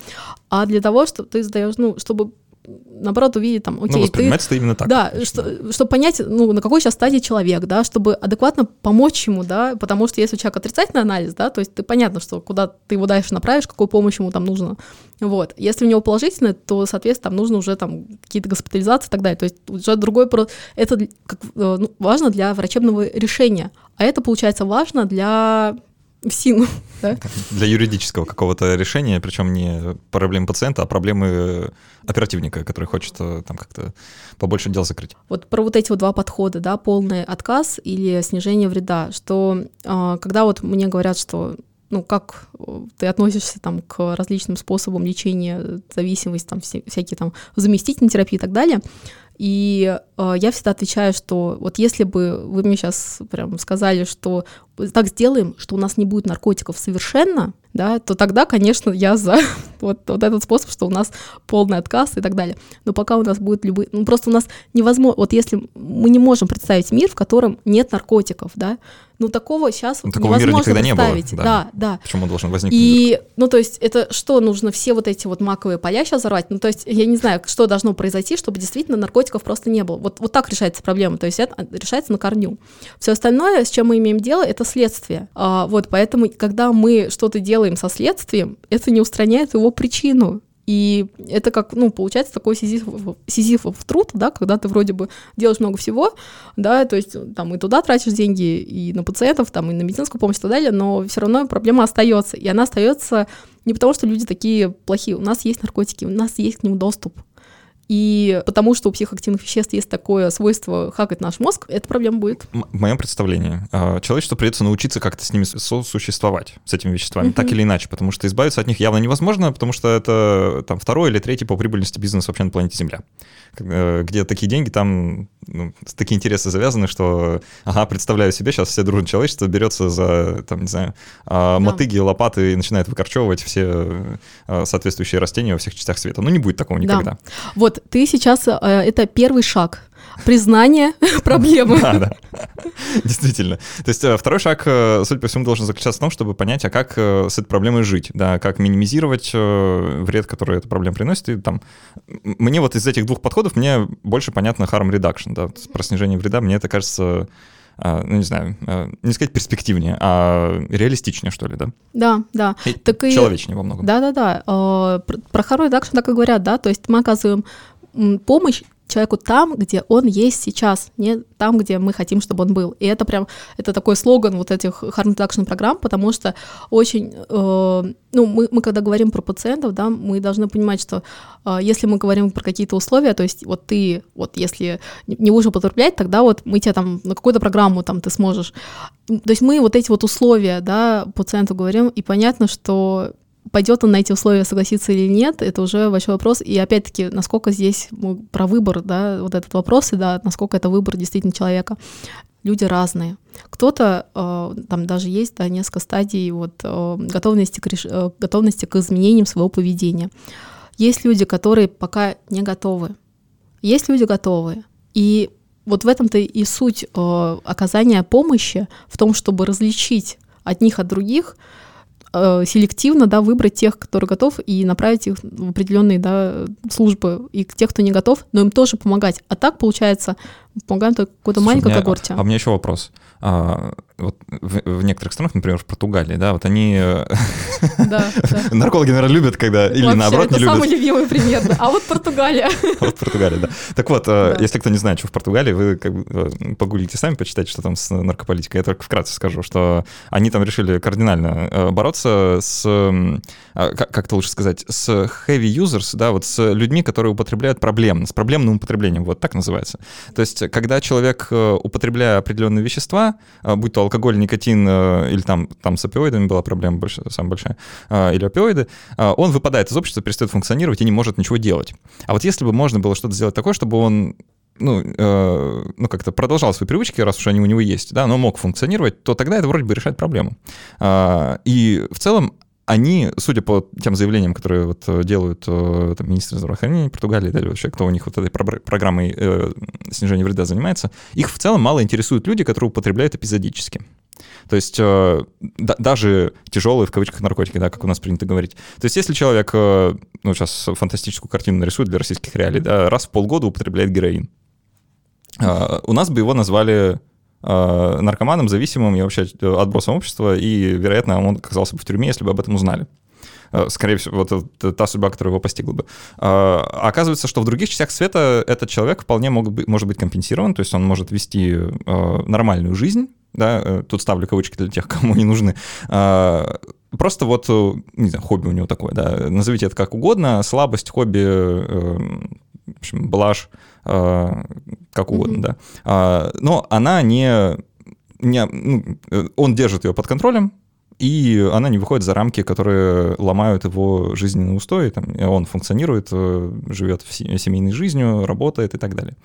а для того, чтобы ты сдаешь, ну, чтобы наоборот, увидеть там, окей, ну, ты, именно так. Да, что, чтобы понять, ну, на какой сейчас стадии человек, да, чтобы адекватно помочь ему, да, потому что если у человека отрицательный анализ, да, то есть ты понятно, что куда ты его дальше направишь, какую помощь ему там нужно, вот. Если у него положительный, то, соответственно, там нужно уже там какие-то госпитализации и так далее, то есть уже другой, это как, э, ну, важно для врачебного решения, а это, получается, важно для в силу. Да? Для юридического какого-то решения, причем не проблемы пациента, а проблемы оперативника, который хочет э, там как-то побольше дел закрыть. Вот про вот эти вот два подхода, да, полный отказ или снижение вреда, что э, когда вот мне говорят, что ну, как э, ты относишься там к различным способам лечения зависимости, там всякие там заместительные терапии и так далее, и э, я всегда отвечаю, что вот если бы вы мне сейчас прям сказали, что так сделаем, что у нас не будет наркотиков совершенно, да, то тогда, конечно, я за вот, вот этот способ, что у нас полный отказ и так далее. Но пока у нас будет любые... Ну, просто у нас невозможно... Вот если мы не можем представить мир, в котором нет наркотиков, да, ну, такого сейчас ну, такого невозможно мира никогда представить. Не было, да. да, да. Почему он должен возникнуть? И, ну, то есть, это что, нужно все вот эти вот маковые поля сейчас взорвать? Ну, то есть, я не знаю, что должно произойти, чтобы действительно наркотиков просто не было. Вот, вот так решается проблема, то есть, это решается на корню. Все остальное, с чем мы имеем дело, это следствие. А, вот, поэтому, когда мы что-то делаем со следствием, это не устраняет его причину. И это как, ну, получается такой сизифов, сизифов труд, да, когда ты вроде бы делаешь много всего, да, то есть там и туда тратишь деньги, и на пациентов, там, и на медицинскую помощь и так далее, но все равно проблема остается. И она остается не потому, что люди такие плохие. У нас есть наркотики, у нас есть к ним доступ. И потому что у психоактивных веществ есть такое свойство хакать наш мозг, эта проблема будет. В моем представлении а, человечеству придется научиться как-то с ними сосуществовать, с этими веществами, mm-hmm. так или иначе, потому что избавиться от них явно невозможно, потому что это там второй или третий по прибыльности бизнес вообще на планете Земля. Э, где такие деньги, там ну, такие интересы завязаны, что, ага, представляю себе, сейчас все дружное человечество берется за, там, не знаю, а, мотыги, да. лопаты и начинает выкорчевывать все э, соответствующие растения во всех частях света. Ну, не будет такого никогда. Да. Вот ты сейчас, э, это первый шаг признание проблемы. Да, да. Действительно. То есть э, второй шаг, э, судя по всему, должен заключаться в том, чтобы понять, а как э, с этой проблемой жить, да, как минимизировать вред, который эта проблема приносит. И там мне вот из этих двух подходов мне больше понятно harm reduction, да, про снижение вреда. Мне это кажется ну, не знаю, не сказать перспективнее, а реалистичнее, что ли, да? Да, да. И так и... Человечнее во многом. Да-да-да. Про harm reduction так и говорят, да, то есть мы оказываем помощь человеку там, где он есть сейчас, не там, где мы хотим, чтобы он был. И это прям, это такой слоган вот этих harm reduction программ, потому что очень, э, ну, мы, мы когда говорим про пациентов, да, мы должны понимать, что э, если мы говорим про какие-то условия, то есть вот ты, вот если не будешь употреблять, тогда вот мы тебе там на какую-то программу там ты сможешь. То есть мы вот эти вот условия, да, пациенту говорим, и понятно, что пойдет он на эти условия согласиться или нет, это уже большой вопрос. И опять-таки, насколько здесь про выбор, да, вот этот вопрос, и да, насколько это выбор действительно человека. Люди разные. Кто-то, э, там даже есть да, несколько стадий вот, э, готовности, к реш... э, готовности к изменениям своего поведения. Есть люди, которые пока не готовы. Есть люди готовые. И вот в этом-то и суть э, оказания помощи, в том, чтобы различить одних от других, э, селективно, да, выбрать тех, которые готов, и направить их в определенные, да, службы, и тех, кто не готов, но им тоже помогать. А так, получается, помогаем только какой-то маленькой когорте. А, а у меня еще вопрос. А, вот в, в некоторых странах, например, в Португалии, да, вот они... Э, да, Наркологи, наверное, любят, когда... Или наоборот не любят. это самый любимый пример. А вот Португалия. Вот Португалия, да. Так вот, э, если кто не знает, что в Португалии, вы э, погуглите сами, почитайте, что там с наркополитикой. Я только вкратце скажу, что они там решили кардинально бороться с... А, как это лучше сказать? С heavy users, да, вот с людьми, которые употребляют проблемно, с проблемным употреблением, вот так называется. То есть, когда человек, употребляя определенные вещества, будь то алкоголь, никотин э, или там, там с опиоидами была проблема больш, самая большая, э, или опиоиды, э, он выпадает из общества, перестает функционировать и не может ничего делать. А вот если бы можно было что-то сделать такое, чтобы он ну, э, ну как-то продолжал свои привычки, раз уж они у него есть, да, но мог функционировать, то тогда это вроде бы решает проблему. Э, и в целом они, судя по тем заявлениям, которые вот делают там, министры здравоохранения Португалии или вообще кто у них вот этой программой э, снижения вреда занимается, их в целом мало интересуют люди, которые употребляют эпизодически. То есть э, да, даже тяжелые, в кавычках, наркотики, да, как у нас принято говорить. То есть если человек, э, ну, сейчас фантастическую картину нарисует для российских реалий, да, раз в полгода употребляет героин, э, у нас бы его назвали э, наркоманом, зависимым и вообще э, отбросом общества, и, вероятно, он оказался бы в тюрьме, если бы об этом узнали э, скорее всего, вот это та судьба, которая его постигла бы. Оказывается, что в других частях света этот человек вполне мог быть, может быть компенсирован, то есть он может вести нормальную жизнь, да, э, тут ставлю кавычки для тех, кому не нужны, просто вот, э, не знаю, хобби у него такое, да, назовите это как угодно, слабость, хобби, э, в общем, блажь, как угодно, mm-hmm. да, а, но она не, не ну, он держит ее под контролем, и она не выходит за рамки, которые ломают его жизненные устои, там, он функционирует, живет семейной жизнью, работает и так далее.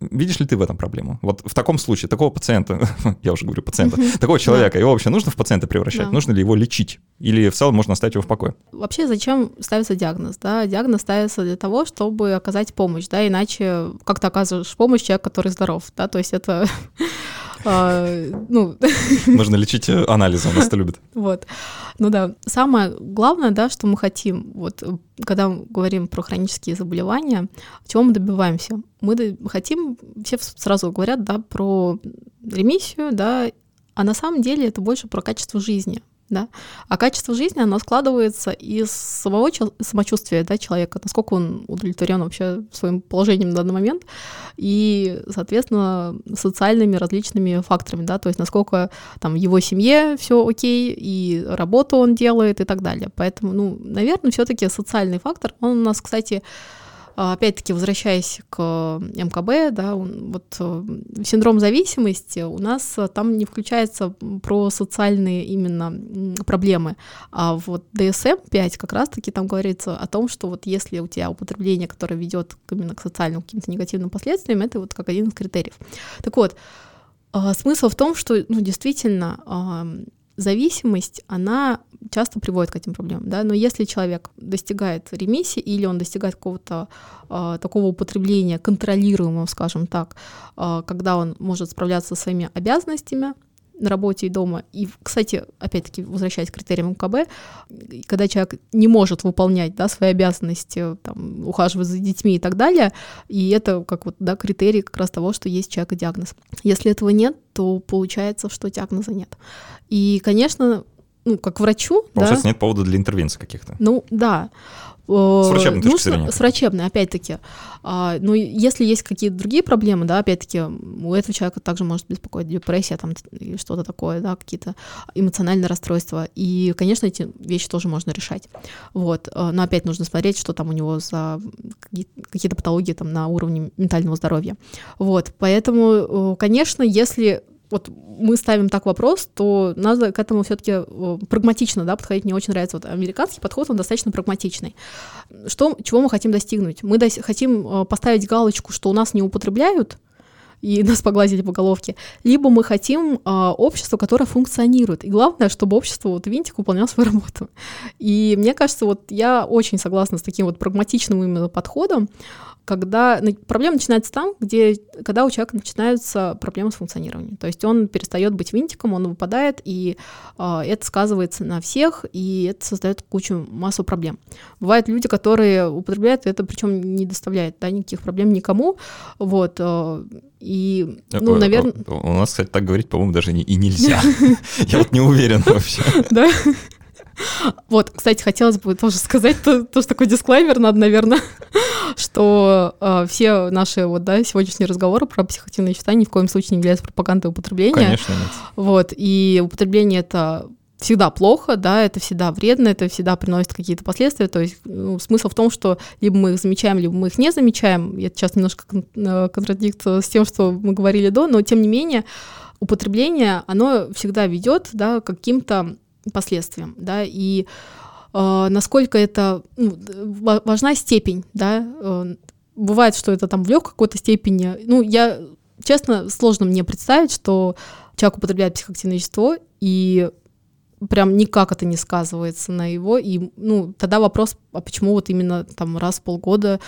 Видишь ли ты в этом проблему? Вот в таком случае, такого пациента, я уже говорю пациента, такого человека, его вообще нужно в пациента превращать? Нужно ли его лечить? Или в целом можно оставить его в покое? Вообще, зачем ставится диагноз? Да? Диагноз ставится для того, чтобы оказать помощь, да, иначе как ты оказываешь помощь человеку, который здоров, да, то есть это ну... Можно лечить э, анализом, нас это любит. Вот. Ну да. Самое главное, да, что мы хотим, вот когда мы говорим про хронические заболевания, чего мы добиваемся? Мы хотим, все сразу говорят, да, про ремиссию, да, а на самом деле это больше про качество жизни да. А качество жизни, оно складывается из самого самочувствия да, человека, насколько он удовлетворен вообще своим положением на данный момент, и, соответственно, социальными различными факторами, да, то есть насколько там в его семье все окей, и работу он делает и так далее. Поэтому, ну, наверное, все-таки социальный фактор, он у нас, кстати, опять-таки, возвращаясь к МКБ, да, вот э, синдром зависимости у нас э, там не включается про социальные именно проблемы, а вот DSM-5 как раз-таки там говорится о том, что вот если у тебя употребление, которое ведет именно к социальным каким-то негативным последствиям, это вот как один из критериев. Так вот, а, смысл в том, что, ну, действительно, зависимость, она часто приводит к этим проблемам, да, но если человек достигает ремиссии или он достигает какого-то э, такого употребления контролируемого, скажем так, э, когда он может справляться со своими обязанностями, на работе и дома. И, кстати, опять-таки, возвращаясь к критериям МКБ, когда человек не может выполнять да, свои обязанности, там, ухаживать за детьми и так далее, и это как вот, да, критерий как раз того, что есть человека диагноз. Если этого нет, то получается, что диагноза нет. И, конечно, ну, как врачу... Получается, да, нет повода для интервенций каких-то. Ну, да. С врачебной точки Нужно, зрения. С врачебной, опять-таки. А, ну, если есть какие-то другие проблемы, да, опять-таки, у этого человека также может беспокоить депрессия там, и что-то такое, да, какие-то эмоциональные расстройства. И, конечно, эти вещи тоже можно решать. Вот. А, но опять нужно смотреть, что там у него за какие-то патологии там на уровне ментального здоровья. Вот. Поэтому, конечно, если вот мы ставим так вопрос, то надо к этому все-таки э, прагматично да, подходить. Мне очень нравится вот американский подход, он достаточно прагматичный. Что, чего мы хотим достигнуть? Мы до, хотим э, поставить галочку, что у нас не употребляют, и нас погладили по головке, либо мы хотим э, общество, которое функционирует. И главное, чтобы общество, вот винтик, выполнял свою работу. И мне кажется, вот я очень согласна с таким вот прагматичным именно подходом, когда проблема начинается там, где, когда у человека начинаются проблемы с функционированием. То есть он перестает быть винтиком, он выпадает, и э, это сказывается на всех, и это создает кучу массу проблем. Бывают люди, которые употребляют это, причем не доставляет да, никаких проблем никому. Вот, э, и, ну, наверное... У нас, кстати, так говорить, по-моему, даже и нельзя. Я вот не уверен вообще. Да? Вот, кстати, хотелось бы тоже сказать, то, тоже такой дисклеймер надо, наверное, что э, все наши вот, да, сегодняшние разговоры про психоактивные вещества ни в коем случае не являются пропагандой употребления. Конечно, нет. Вот, и употребление это всегда плохо, да, это всегда вредно, это всегда приносит какие-то последствия. То есть ну, смысл в том, что либо мы их замечаем, либо мы их не замечаем. Это сейчас немножко э, контрадикция с тем, что мы говорили до, но тем не менее употребление, оно всегда ведет да, к каким-то последствиям, да, и э, насколько это ну, важна степень, да, э, бывает, что это там в легкой какой-то степени, ну, я, честно, сложно мне представить, что человек употребляет психоактивное вещество, и прям никак это не сказывается на его, и, ну, тогда вопрос, а почему вот именно там раз в полгода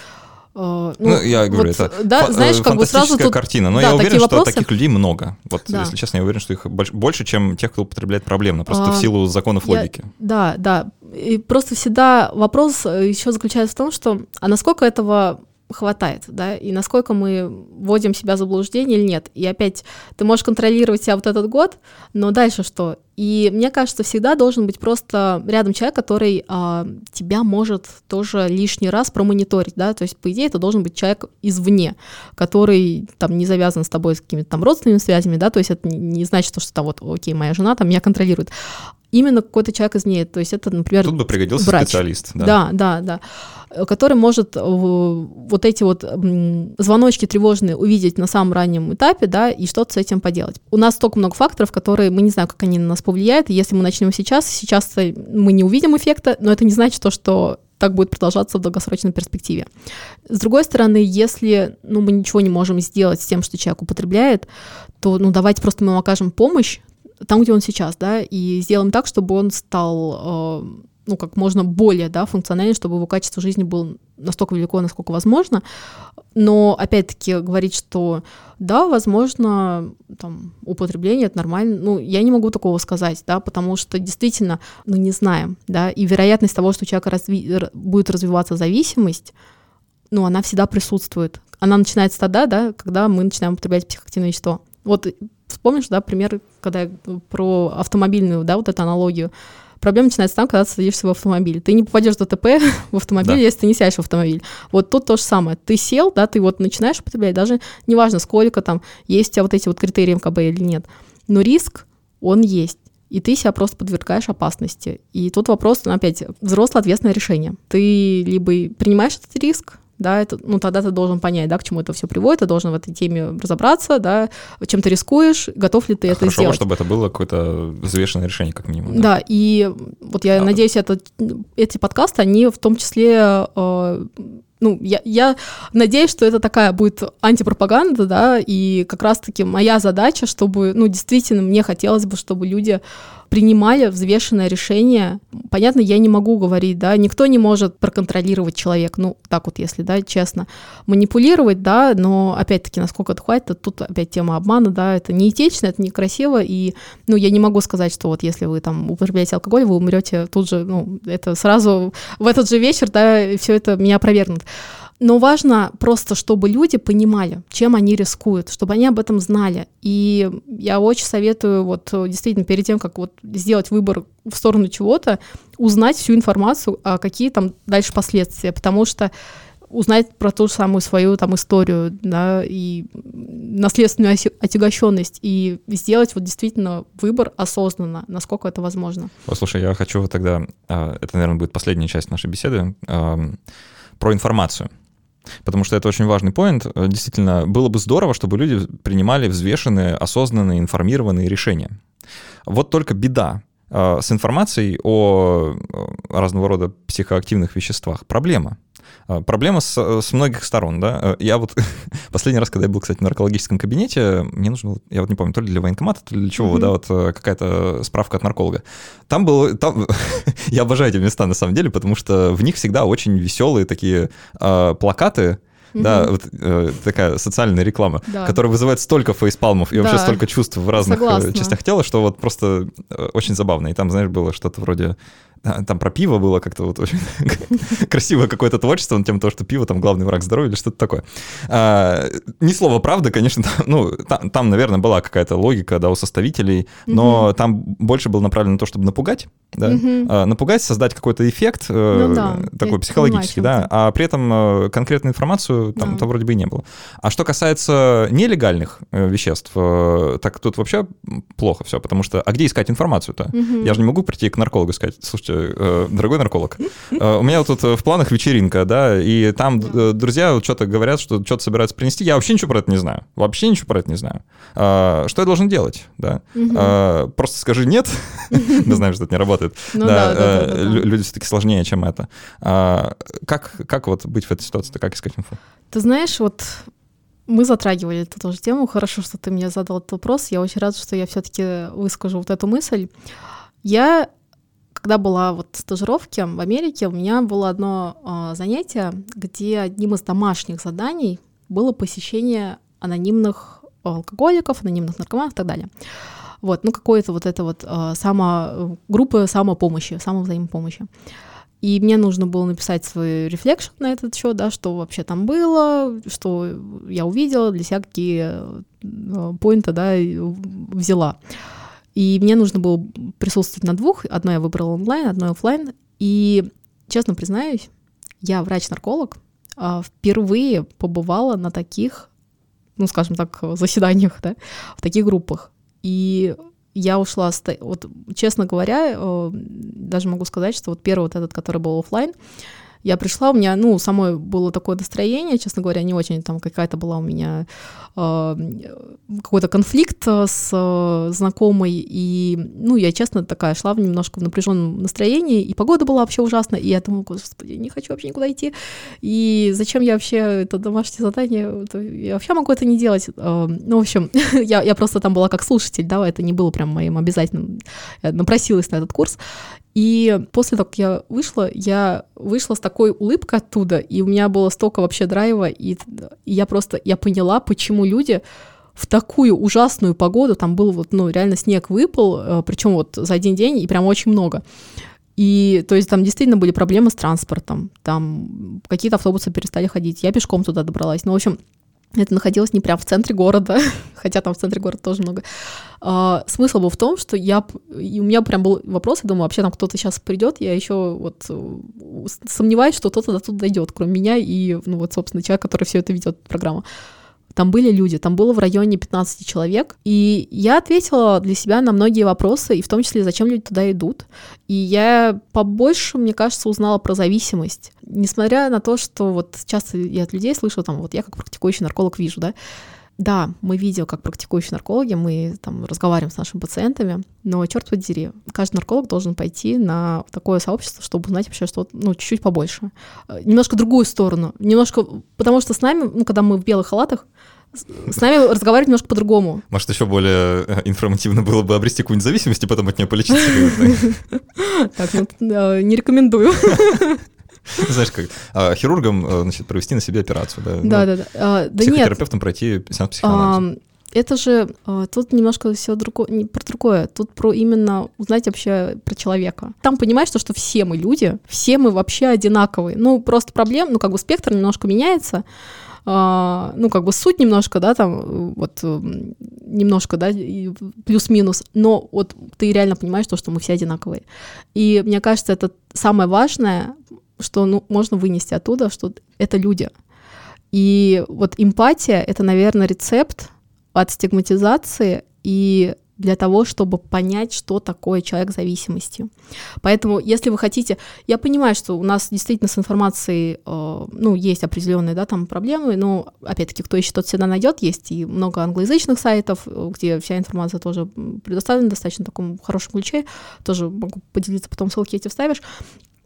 ну, ну, я говорю, вот, это да, знаешь, как бы сразу тут, картина, но да, я уверен, что таких людей много. Вот, да. если честно, я уверен, что их больше, чем тех, кто употребляет проблемно, просто а, в силу законов я, логики. Да, да. И просто всегда вопрос э, еще заключается в том, что а насколько этого хватает, да, и насколько мы вводим себя в заблуждение или нет. И опять, ты можешь контролировать себя вот этот год, но дальше что? И мне кажется, всегда должен быть просто рядом человек, который а, тебя может тоже лишний раз промониторить, да, то есть, по идее, это должен быть человек извне, который там не завязан с тобой с какими-то там родственными связями, да, то есть это не значит, что там вот, окей, моя жена там меня контролирует, именно какой-то человек из то есть это, например, Тут бы пригодился врач. специалист. Да, да, да. да который может э, вот эти вот звоночки тревожные увидеть на самом раннем этапе, да, и что-то с этим поделать. У нас столько много факторов, которые мы не знаем, как они на нас повлияют, и если мы начнем сейчас, сейчас мы не увидим эффекта, но это не значит то, что так будет продолжаться в долгосрочной перспективе. С другой стороны, если ну, мы ничего не можем сделать с тем, что человек употребляет, то ну, давайте просто мы ему окажем помощь там, где он сейчас, да, и сделаем так, чтобы он стал э, ну, как можно более, да, функциональным, чтобы его качество жизни было настолько велико, насколько возможно. Но, опять-таки, говорить, что да, возможно, там, употребление это нормально, ну, я не могу такого сказать, да, потому что действительно мы не знаем, да, и вероятность того, что у человека разви- будет развиваться зависимость, ну, она всегда присутствует. Она начинается тогда, да, когда мы начинаем употреблять психоактивное вещество. Вот вспомнишь, да, пример, когда я про автомобильную, да, вот эту аналогию, Проблема начинается там, когда ты садишься в автомобиль. Ты не попадешь в ДТП в автомобиль, да. если ты не сядешь в автомобиль. Вот тут то же самое. Ты сел, да, ты вот начинаешь употреблять, даже неважно, сколько там есть у тебя вот эти вот критерии МКБ или нет. Но риск, он есть и ты себя просто подвергаешь опасности. И тут вопрос, ну, опять, взрослое ответственное решение. Ты либо принимаешь этот риск, да, это, ну, тогда ты должен понять, да, к чему это все приводит, ты должен в этой теме разобраться, да, чем ты рискуешь, готов ли ты Хорошо, это сделать. чтобы это было какое-то взвешенное решение, как минимум. Да, да и вот я а, надеюсь, это, эти подкасты, они в том числе э, ну, я, я надеюсь, что это такая будет антипропаганда, да, и как раз-таки моя задача, чтобы, ну, действительно, мне хотелось бы, чтобы люди принимали взвешенное решение. Понятно, я не могу говорить, да, никто не может проконтролировать человека, ну, так вот, если, да, честно, манипулировать, да, но, опять-таки, насколько это хватит, тут опять тема обмана, да, это неэтично, это некрасиво, и, ну, я не могу сказать, что вот если вы там употребляете алкоголь, вы умрете тут же, ну, это сразу в этот же вечер, да, все это меня опровергнут. Но важно просто, чтобы люди понимали, чем они рискуют, чтобы они об этом знали. И я очень советую вот действительно перед тем, как вот сделать выбор в сторону чего-то, узнать всю информацию, а какие там дальше последствия, потому что узнать про ту же самую свою там историю, да, и наследственную отягощенность, и сделать вот действительно выбор осознанно, насколько это возможно. О, слушай, я хочу тогда, а, это, наверное, будет последняя часть нашей беседы, про информацию. Потому что это очень важный поинт. Действительно, было бы здорово, чтобы люди принимали взвешенные, осознанные, информированные решения. Вот только беда а, с информацией о разного рода психоактивных веществах. Проблема. А, проблема с, с многих сторон, да. Э, я вот последний раз, когда я был, кстати, в наркологическом кабинете, мне нужно было, я вот не помню, то ли для военкомата, то ли для чего, mm-hmm. да, вот э, какая-то справка от нарколога. Там был, там, я обожаю эти места на самом деле, потому что в них всегда очень веселые такие э, плакаты, Mm-hmm. Да, вот э, такая социальная реклама, да. которая вызывает столько фейспалмов и да. вообще столько чувств в разных э, Согласна. частях тела, что вот просто очень забавно. И там, знаешь, было что-то вроде там про пиво было как-то вот очень красивое какое-то творчество на тему того, что пиво там главный враг здоровья или что-то такое. А, ни слова правда, конечно, там, ну, там, там, наверное, была какая-то логика, да, у составителей, но mm-hmm. там больше было направлено на то, чтобы напугать, да, mm-hmm. а, напугать, создать какой-то эффект э, ну, да, такой психологический, понимаю, да, а при этом э, конкретную информацию там, да. там вроде бы и не было. А что касается нелегальных э, веществ, так тут вообще плохо все, потому что, а где искать информацию-то? Mm-hmm. Я же не могу прийти к наркологу и сказать, слушайте, э, дорогой нарколог, э, у меня тут э, в планах вечеринка, да, и там друзья что-то говорят, что что-то собираются принести, я вообще ничего про это не знаю, вообще ничего про это не знаю. А, что я должен делать, да? А, просто скажи нет, мы знаем, что это не работает. Ну люди все-таки сложнее, чем это. А, как, как вот быть в этой ситуации, как искать инфу? Ты знаешь, вот мы затрагивали эту тоже тему. Хорошо, что ты мне задал этот вопрос. Я очень рада, что я все-таки выскажу вот эту мысль. Я когда была вот стажировки в Америке, у меня было одно э, занятие, где одним из домашних заданий было посещение анонимных алкоголиков, анонимных наркоманов и так далее. Вот, ну какое-то вот это вот э, само, группа самопомощи, самовзаимопомощи. И мне нужно было написать свой рефлекшн на этот счет, да, что вообще там было, что я увидела, для себя какие э, поинты, да, взяла. И мне нужно было присутствовать на двух. Одно я выбрала онлайн, одно офлайн. И, честно признаюсь, я врач-нарколог, а, впервые побывала на таких, ну, скажем так, заседаниях, да, в таких группах. И я ушла, вот, честно говоря, э, даже могу сказать, что вот первый вот этот, который был офлайн, Я пришла, у меня, ну, самой было такое настроение, честно говоря, не очень, там какая-то была у меня э, какой-то конфликт с э, знакомой, и, ну, я, честно, такая шла в немножко в напряженном настроении, и погода была вообще ужасная, и я думала, господи, не хочу вообще никуда идти, и зачем я вообще это домашнее задание, я вообще могу это не делать. Э, ну, в общем, я, я просто там была как слушатель, да, это не было прям моим обязательным, я напросилась на этот курс, и после того, как я вышла, я вышла с такой улыбкой оттуда, и у меня было столько вообще драйва, и, я просто, я поняла, почему люди в такую ужасную погоду, там был вот, ну, реально снег выпал, э, причем вот за один день, и прям очень много. И, то есть, там действительно были проблемы с транспортом, там какие-то автобусы перестали ходить, я пешком туда добралась. Ну, в общем, это находилось не прямо в центре города, хотя там в центре города тоже много. А, смысл был в том, что я, и у меня прям был вопрос, я думаю, вообще там кто-то сейчас придет, я еще вот э, сомневаюсь, что кто-то до туда дойдет, кроме меня и, ну вот, собственно, человек, который все это ведет, программа. Там были люди, там было в районе 15 человек, и я ответила для себя на многие вопросы, и в том числе, зачем люди туда идут. И я побольше, мне кажется, узнала про зависимость. Несмотря на то, что вот часто я от людей слышу, там, вот я как практикующий нарколог вижу, да, да, мы видео как практикующие наркологи, мы там разговариваем с нашими пациентами, но черт подери, каждый нарколог должен пойти на такое сообщество, чтобы узнать вообще что-то, ну, чуть-чуть побольше. Э, немножко другую сторону, немножко, потому что с нами, ну, когда мы в белых халатах, с нами разговаривать немножко по-другому. Может, еще более э, информативно было бы обрести какую-нибудь зависимость и потом от нее полечиться? Так, ну, не рекомендую. Знаешь, как а, хирургом э, значит, провести на себе операцию, да? Да, да, да. А, да Психотерапевтом пройти сеанс психоанализа. Это же а, тут немножко все другое, не про другое, тут про именно узнать вообще про человека. Там понимаешь, что, что все мы люди, все мы вообще одинаковые. Ну, просто проблем, ну, как бы спектр немножко меняется, а, ну, как бы суть немножко, да, там, вот, немножко, да, плюс-минус, но вот ты реально понимаешь то, что мы все одинаковые. И мне кажется, это самое важное, что ну, можно вынести оттуда, что это люди. И вот эмпатия — это, наверное, рецепт от стигматизации и для того, чтобы понять, что такое человек с зависимостью. Поэтому, если вы хотите, я понимаю, что у нас действительно с информацией, э, ну, есть определенные, да, там проблемы, но, опять-таки, кто ищет, тот всегда найдет, есть и много англоязычных сайтов, где вся информация тоже предоставлена достаточно в таком хорошем ключе, тоже могу поделиться, потом ссылки эти вставишь.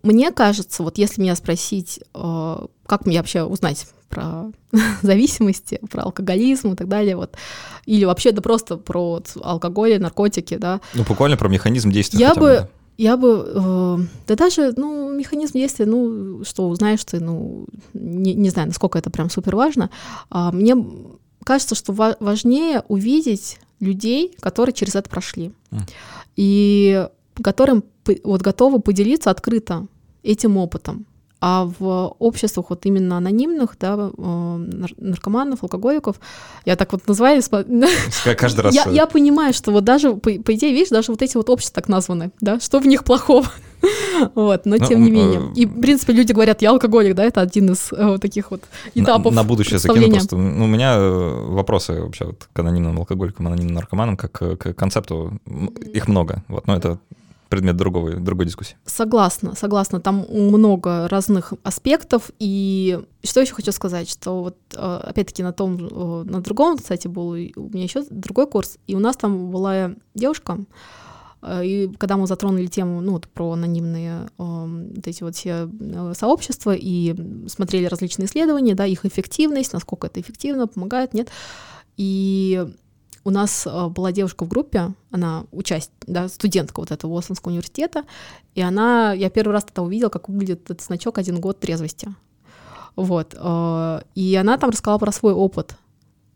Мне кажется, вот если меня спросить, э, как мне вообще узнать про зависимости, про алкоголизм и так далее, вот, или вообще да просто про алкоголь, наркотики, да. Ну, буквально про механизм действия. Я бы, бы, я бы, э, да даже, ну, механизм действия, ну, что узнаешь ты, ну, не, не знаю, насколько это прям супер важно. А, мне кажется, что ва- важнее увидеть людей, которые через это прошли. Mm. И которым вот готовы поделиться открыто этим опытом. А в обществах вот именно анонимных, да, э, наркоманов, алкоголиков, я так вот называю, каждый раз. Я, я понимаю, что вот даже, по, по идее, видишь, даже вот эти вот общества так названы, да, что в них плохого? Вот, но ну, тем не менее. Э, И, в принципе, люди говорят, я алкоголик, да, это один из э, вот таких вот этапов На, на будущее закину просто. Ну, у меня вопросы вообще вот к анонимным алкоголикам, анонимным наркоманам, как к концепту, их много, вот, но это предмет другого, другой дискуссии. Согласна, согласна. Там много разных аспектов. И что еще хочу сказать, что вот э, опять-таки на том, э, на другом, кстати, был у меня еще другой курс, и у нас там была девушка, э, и когда мы затронули тему, ну, вот про анонимные э, вот эти вот все сообщества и смотрели различные исследования, да, их эффективность, насколько это эффективно, помогает, нет. И у нас э, была девушка в группе, она участь, да, студентка вот этого Уослонского университета, и она, я первый раз тогда увидела, как выглядит этот значок «Один год трезвости». Вот. Э, и она там рассказала про свой опыт.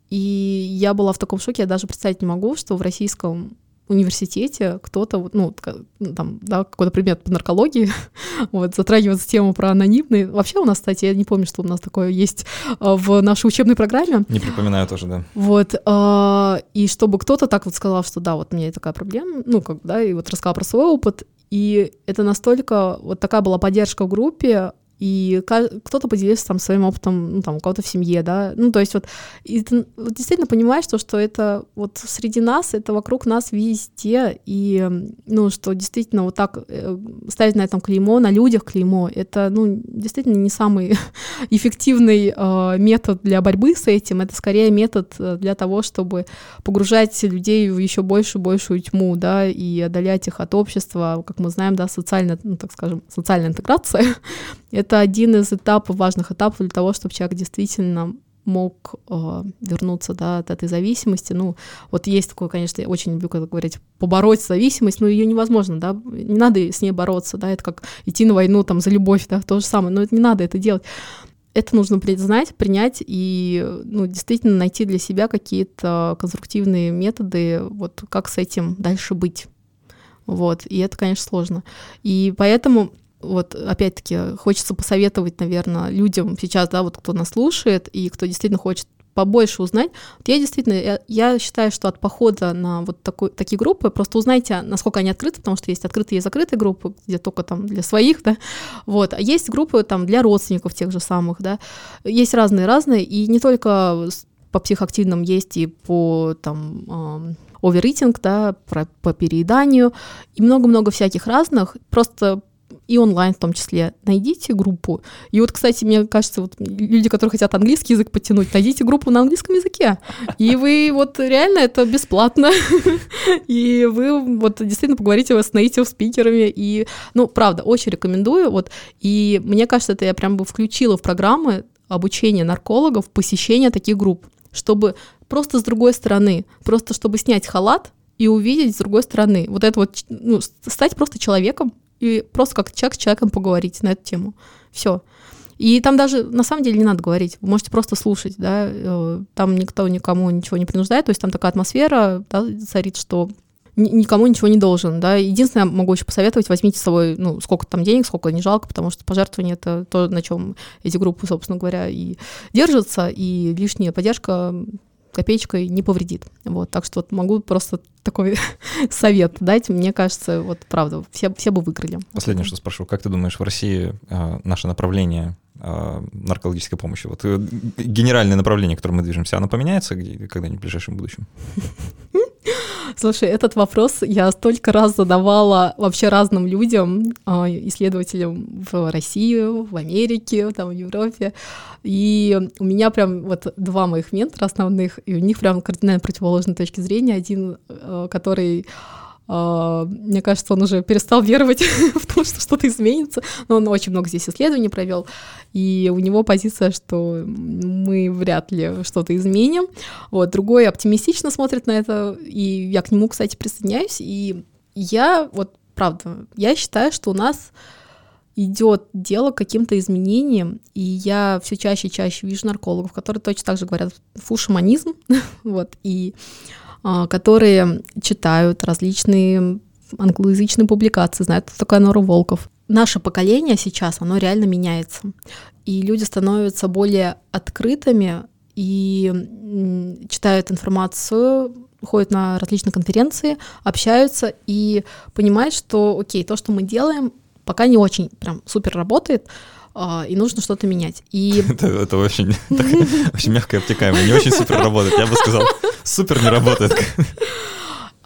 И я была в таком шоке, я даже представить не могу, что в российском университете кто-то, ну, ну, там, да, какой-то предмет по наркологии, вот, затрагивает тему про анонимные. Вообще у нас, кстати, я не помню, что у нас такое есть а, в нашей учебной программе. Не припоминаю тоже, да. Вот, а, и чтобы кто-то так вот сказал, что да, вот у меня такая проблема, ну, как, да, и вот рассказал про свой опыт, и это настолько, вот такая была поддержка в группе, и кто-то поделился там своим опытом, ну, там, у кого-то в семье, да, ну, то есть вот, и ты вот действительно понимаешь, что, что это вот среди нас, это вокруг нас везде, и, ну, что действительно вот так э, ставить на этом клеймо, на людях клеймо, это, ну, действительно не самый эффективный э, метод для борьбы с этим, это скорее метод э, для того, чтобы погружать людей в еще большую большую тьму, да, и отдалять их от общества, как мы знаем, да, социально, ну, так скажем, социальная интеграция, это один из этапов, важных этапов для того, чтобы человек действительно мог э, вернуться да, от этой зависимости. Ну, вот есть такое, конечно, я очень люблю когда говорить, побороть зависимость, но ее невозможно, да, не надо с ней бороться, да, это как идти на войну там за любовь, да, то же самое, но это не надо это делать. Это нужно признать, принять и ну, действительно найти для себя какие-то конструктивные методы, вот как с этим дальше быть. Вот, и это, конечно, сложно. И поэтому вот опять-таки хочется посоветовать, наверное, людям сейчас, да, вот кто нас слушает и кто действительно хочет побольше узнать. Вот я действительно, я, я считаю, что от похода на вот такой, такие группы, просто узнайте, насколько они открыты, потому что есть открытые и закрытые группы, где только там для своих, да, вот, а есть группы там для родственников тех же самых, да, есть разные-разные, и не только по психоактивным есть и по там оверитинг, да, про, по перееданию, и много-много всяких разных, просто и онлайн в том числе. Найдите группу. И вот, кстати, мне кажется, вот люди, которые хотят английский язык потянуть, найдите группу на английском языке. И вы вот реально это бесплатно. И вы вот действительно поговорите с native спикерами. И, ну, правда, очень рекомендую. Вот. И мне кажется, это я прям бы включила в программы обучения наркологов посещение таких групп, чтобы просто с другой стороны, просто чтобы снять халат и увидеть с другой стороны. Вот это вот, ну, стать просто человеком, и просто как человек с человеком поговорить на эту тему. Все. И там даже на самом деле не надо говорить, вы можете просто слушать, да, э, там никто никому ничего не принуждает, то есть там такая атмосфера да, царит, что никому ничего не должен, да. Единственное, могу еще посоветовать, возьмите с собой, ну, сколько там денег, сколько не жалко, потому что пожертвование — это то, на чем эти группы, собственно говоря, и держатся, и лишняя поддержка копеечкой не повредит. Вот, так что вот могу просто такой совет дать. Мне кажется, вот правда, все, все бы выиграли. Последнее, что спрошу. Как ты думаешь, в России э, наше направление э, наркологической помощи, вот э, генеральное направление, к которому мы движемся, оно поменяется когда-нибудь в ближайшем будущем? Слушай, этот вопрос я столько раз задавала вообще разным людям, а, исследователям в России, в Америке, там, в Европе. И у меня прям вот два моих ментора основных, и у них прям кардинально противоположные точки зрения. Один, э, который мне кажется, он уже перестал веровать в то, что что-то изменится, но он очень много здесь исследований провел, и у него позиция, что мы вряд ли что-то изменим. Вот, другой оптимистично смотрит на это, и я к нему, кстати, присоединяюсь, и я, вот, правда, я считаю, что у нас идет дело к каким-то изменениям, и я все чаще и чаще вижу наркологов, которые точно так же говорят фу-шаманизм, вот, и а, которые читают различные англоязычные публикации, знают, кто такая Нора Волков. Наше поколение сейчас, оно реально меняется. И люди становятся более открытыми и читают информацию, ходят на различные конференции, общаются и понимают, что, окей, то, что мы делаем, пока не очень прям супер работает, а, и нужно что-то менять. И... Это, это очень, так, очень мягко обтекаемо, не очень супер работает. Я бы сказал, супер не работает.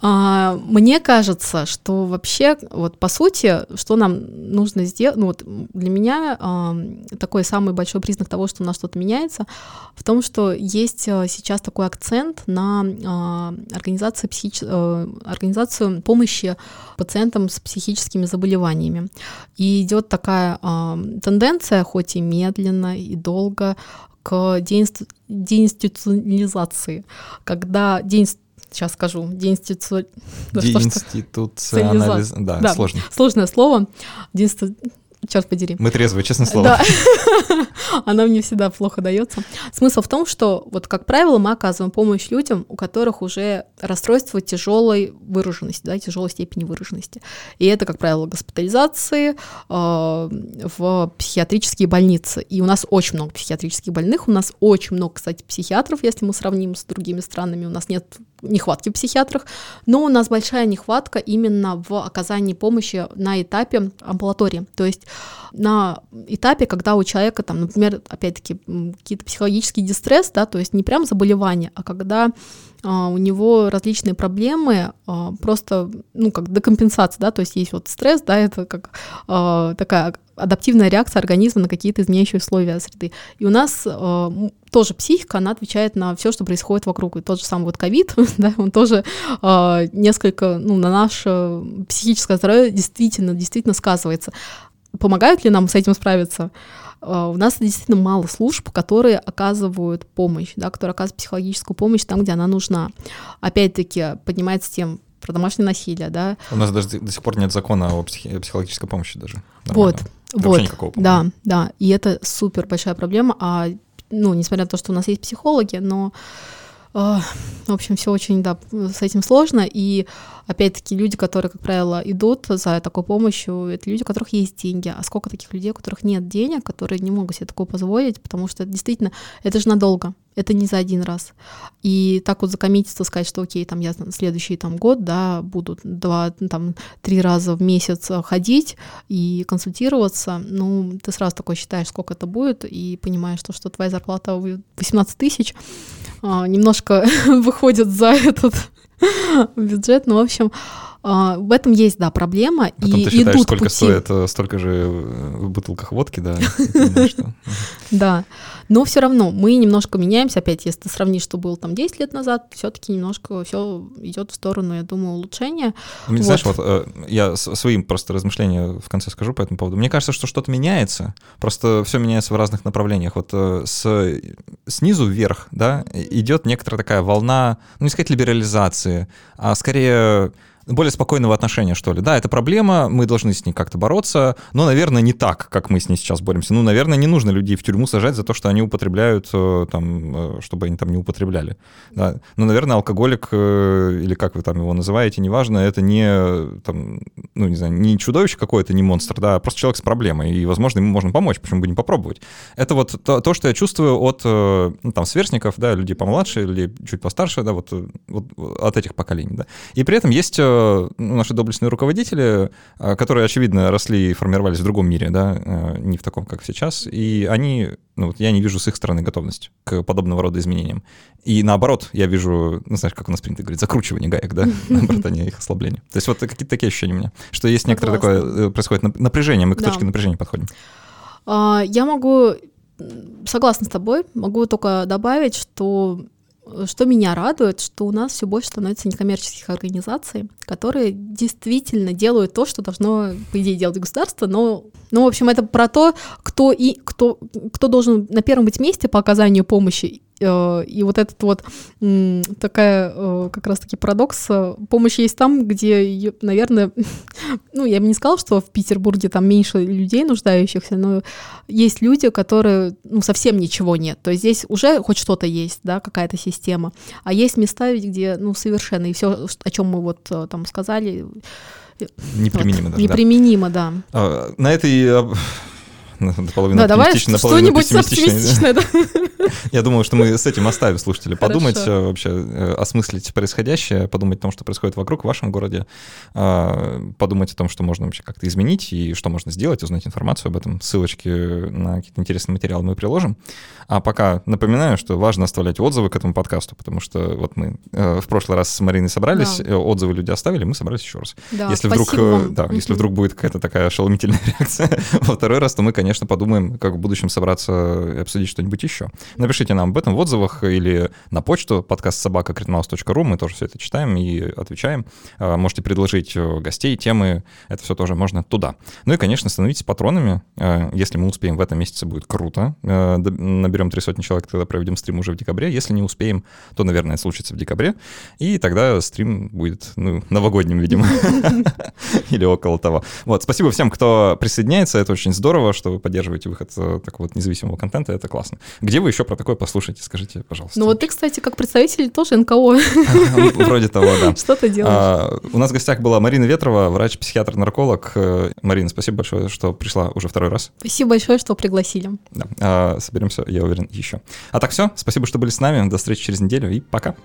А, мне кажется, что вообще, вот по сути, что нам нужно сделать, ну вот для меня а, такой самый большой признак того, что у нас что-то меняется, в том, что есть а, сейчас такой акцент на организацию, психич... а, организацию помощи пациентам с психическими заболеваниями. И идет такая тенденция, хоть и медленно, и долго, к деинституционализации, когда деинст сейчас скажу, деинститу... деинституционализ... Да, да, сложно. Сложное слово. Деинститу черт подери. Мы трезвые, честное слово. Да. Она мне всегда плохо дается. Смысл в том, что, вот как правило, мы оказываем помощь людям, у которых уже расстройство тяжелой выраженности, да, тяжелой степени выраженности. И это, как правило, госпитализации э, в психиатрические больницы. И у нас очень много психиатрических больных, у нас очень много, кстати, психиатров, если мы сравним с другими странами, у нас нет нехватки в психиатрах, но у нас большая нехватка именно в оказании помощи на этапе амбулатории. То есть на этапе, когда у человека, там, например, опять-таки, какие-то психологический дистресс, да, то есть не прям заболевание, а когда а, у него различные проблемы, а, просто, ну, как декомпенсация, да, то есть есть вот стресс, да, это как а, такая адаптивная реакция организма на какие-то изменяющие условия среды. И у нас э, тоже психика, она отвечает на все, что происходит вокруг. И тот же самый вот ковид, да, он тоже э, несколько, ну, на наше психическое здоровье действительно, действительно сказывается. Помогают ли нам с этим справиться? Uh, у нас действительно мало служб, которые оказывают помощь, да, которые оказывают психологическую помощь там, где она нужна. Опять-таки поднимается тем про домашнее насилие, да. У нас даже до сих пор нет закона о психи- психологической помощи даже. Нормально. Вот, вот, никакого, да, да, и это супер большая проблема, а, ну, несмотря на то, что у нас есть психологи, но, в общем, все очень, да, с этим сложно, и опять-таки люди, которые, как правило, идут за такой помощью, это люди, у которых есть деньги. А сколько таких людей, у которых нет денег, которые не могут себе такое позволить, потому что действительно это же надолго, это не за один раз. И так вот закоммититься, сказать, что окей, там я следующий там год, да, буду два, там, три раза в месяц ходить и консультироваться, ну, ты сразу такой считаешь, сколько это будет, и понимаешь, что, что твоя зарплата 18 тысяч, а, немножко выходит за этот бюджет, ну, в общем, а, в этом есть, да, проблема. Потом и ты считаешь, идут сколько пути. стоит э, столько же в бутылках водки, да. Да, но все равно мы немножко меняемся. Опять, если ты сравнишь, что было там 10 лет назад, все-таки немножко все идет в сторону, я думаю, улучшения. Мне, Знаешь, вот э, я своим просто размышления в конце скажу по этому поводу. Мне кажется, что что-то меняется, просто все меняется в разных направлениях. Вот э, с, снизу вверх, да, идет некоторая такая волна, ну, не сказать либерализации, а скорее более спокойного отношения, что ли. Да, это проблема, мы должны с ней как-то бороться, но, наверное, не так, как мы с ней сейчас боремся. Ну, наверное, не нужно людей в тюрьму сажать за то, что они употребляют, э, там, э, чтобы они там не употребляли. Да. Ну, наверное, алкоголик, э, или как вы там его называете, неважно, это не, там, ну, не знаю, не чудовище какое-то, не монстр, да, а просто человек с проблемой, и, возможно, ему можно помочь, почему бы не попробовать. Это вот то, то что я чувствую от, ну, там, сверстников, да, людей помладше или чуть постарше, да, вот, вот от этих поколений, да. И при этом есть ну, наши доблестные руководители, а, которые, очевидно, росли и формировались в другом мире, да, а, не в таком, как сейчас, и они, ну, вот я не вижу с их стороны готовность к подобного рода изменениям. И наоборот, я вижу, ну, знаешь, как у нас принято говорить, закручивание гаек, да, наоборот, а не их ослабление. То есть вот какие-то такие ощущения у меня, что есть некоторое такое, э, происходит напряжение, мы к точке напряжения подходим. Я могу согласна с тобой, могу только добавить, что что меня радует, что у нас все больше становится некоммерческих организаций, которые действительно делают то, что должно, по идее, делать государство, но, ну, в общем, это про то, кто и кто, кто должен на первом быть месте по оказанию помощи и вот этот вот такая э, как раз-таки парадокс. Э, помощь есть там, где, наверное, ну, я бы не сказала, что в Петербурге там меньше людей нуждающихся, но есть люди, которые, ну, совсем ничего нет. То есть здесь уже хоть что-то есть, да, какая-то система. А есть места, где, ну, совершенно, и все, о чем мы вот там сказали, Неприменимо, вот, даже, Неприменимо, да. да. А, на этой наполовину да, давай что-нибудь оптимистичное. Да. Я думаю, что мы с этим оставим слушателей подумать э, вообще, э, осмыслить происходящее, подумать о том, что происходит вокруг в вашем городе, а, подумать о том, что можно вообще как-то изменить и что можно сделать, узнать информацию об этом. Ссылочки на какие-то интересные материалы мы приложим. А пока напоминаю, что важно оставлять отзывы к этому подкасту, потому что вот мы э, в прошлый раз с Мариной собрались, да. отзывы люди оставили, мы собрались еще раз. Да, если вдруг, вам. да, если вдруг будет какая-то такая ошеломительная реакция во второй раз, то мы, конечно, конечно, подумаем, как в будущем собраться и обсудить что-нибудь еще. Напишите нам об этом в отзывах или на почту подкаст собака мы тоже все это читаем и отвечаем. А, можете предложить э, гостей, темы, это все тоже можно туда. Ну и, конечно, становитесь патронами. А, если мы успеем в этом месяце, будет круто. А, наберем три сотни человек, тогда проведем стрим уже в декабре. Если не успеем, то, наверное, это случится в декабре. И тогда стрим будет, ну, новогодним, видимо. Или около того. Вот, спасибо всем, кто присоединяется. Это очень здорово, что вы поддерживаете выход э, такого вот независимого контента, это классно. Где вы еще про такое послушаете, скажите, пожалуйста. Ну вот ты, кстати, как представитель тоже НКО. Вроде того, да. Что ты делаешь? А, у нас в гостях была Марина Ветрова, врач-психиатр-нарколог. Э, Марина, спасибо большое, что пришла уже второй раз. Спасибо большое, что пригласили. Да, а, соберемся, я уверен, еще. А так все, спасибо, что были с нами, до встречи через неделю и пока.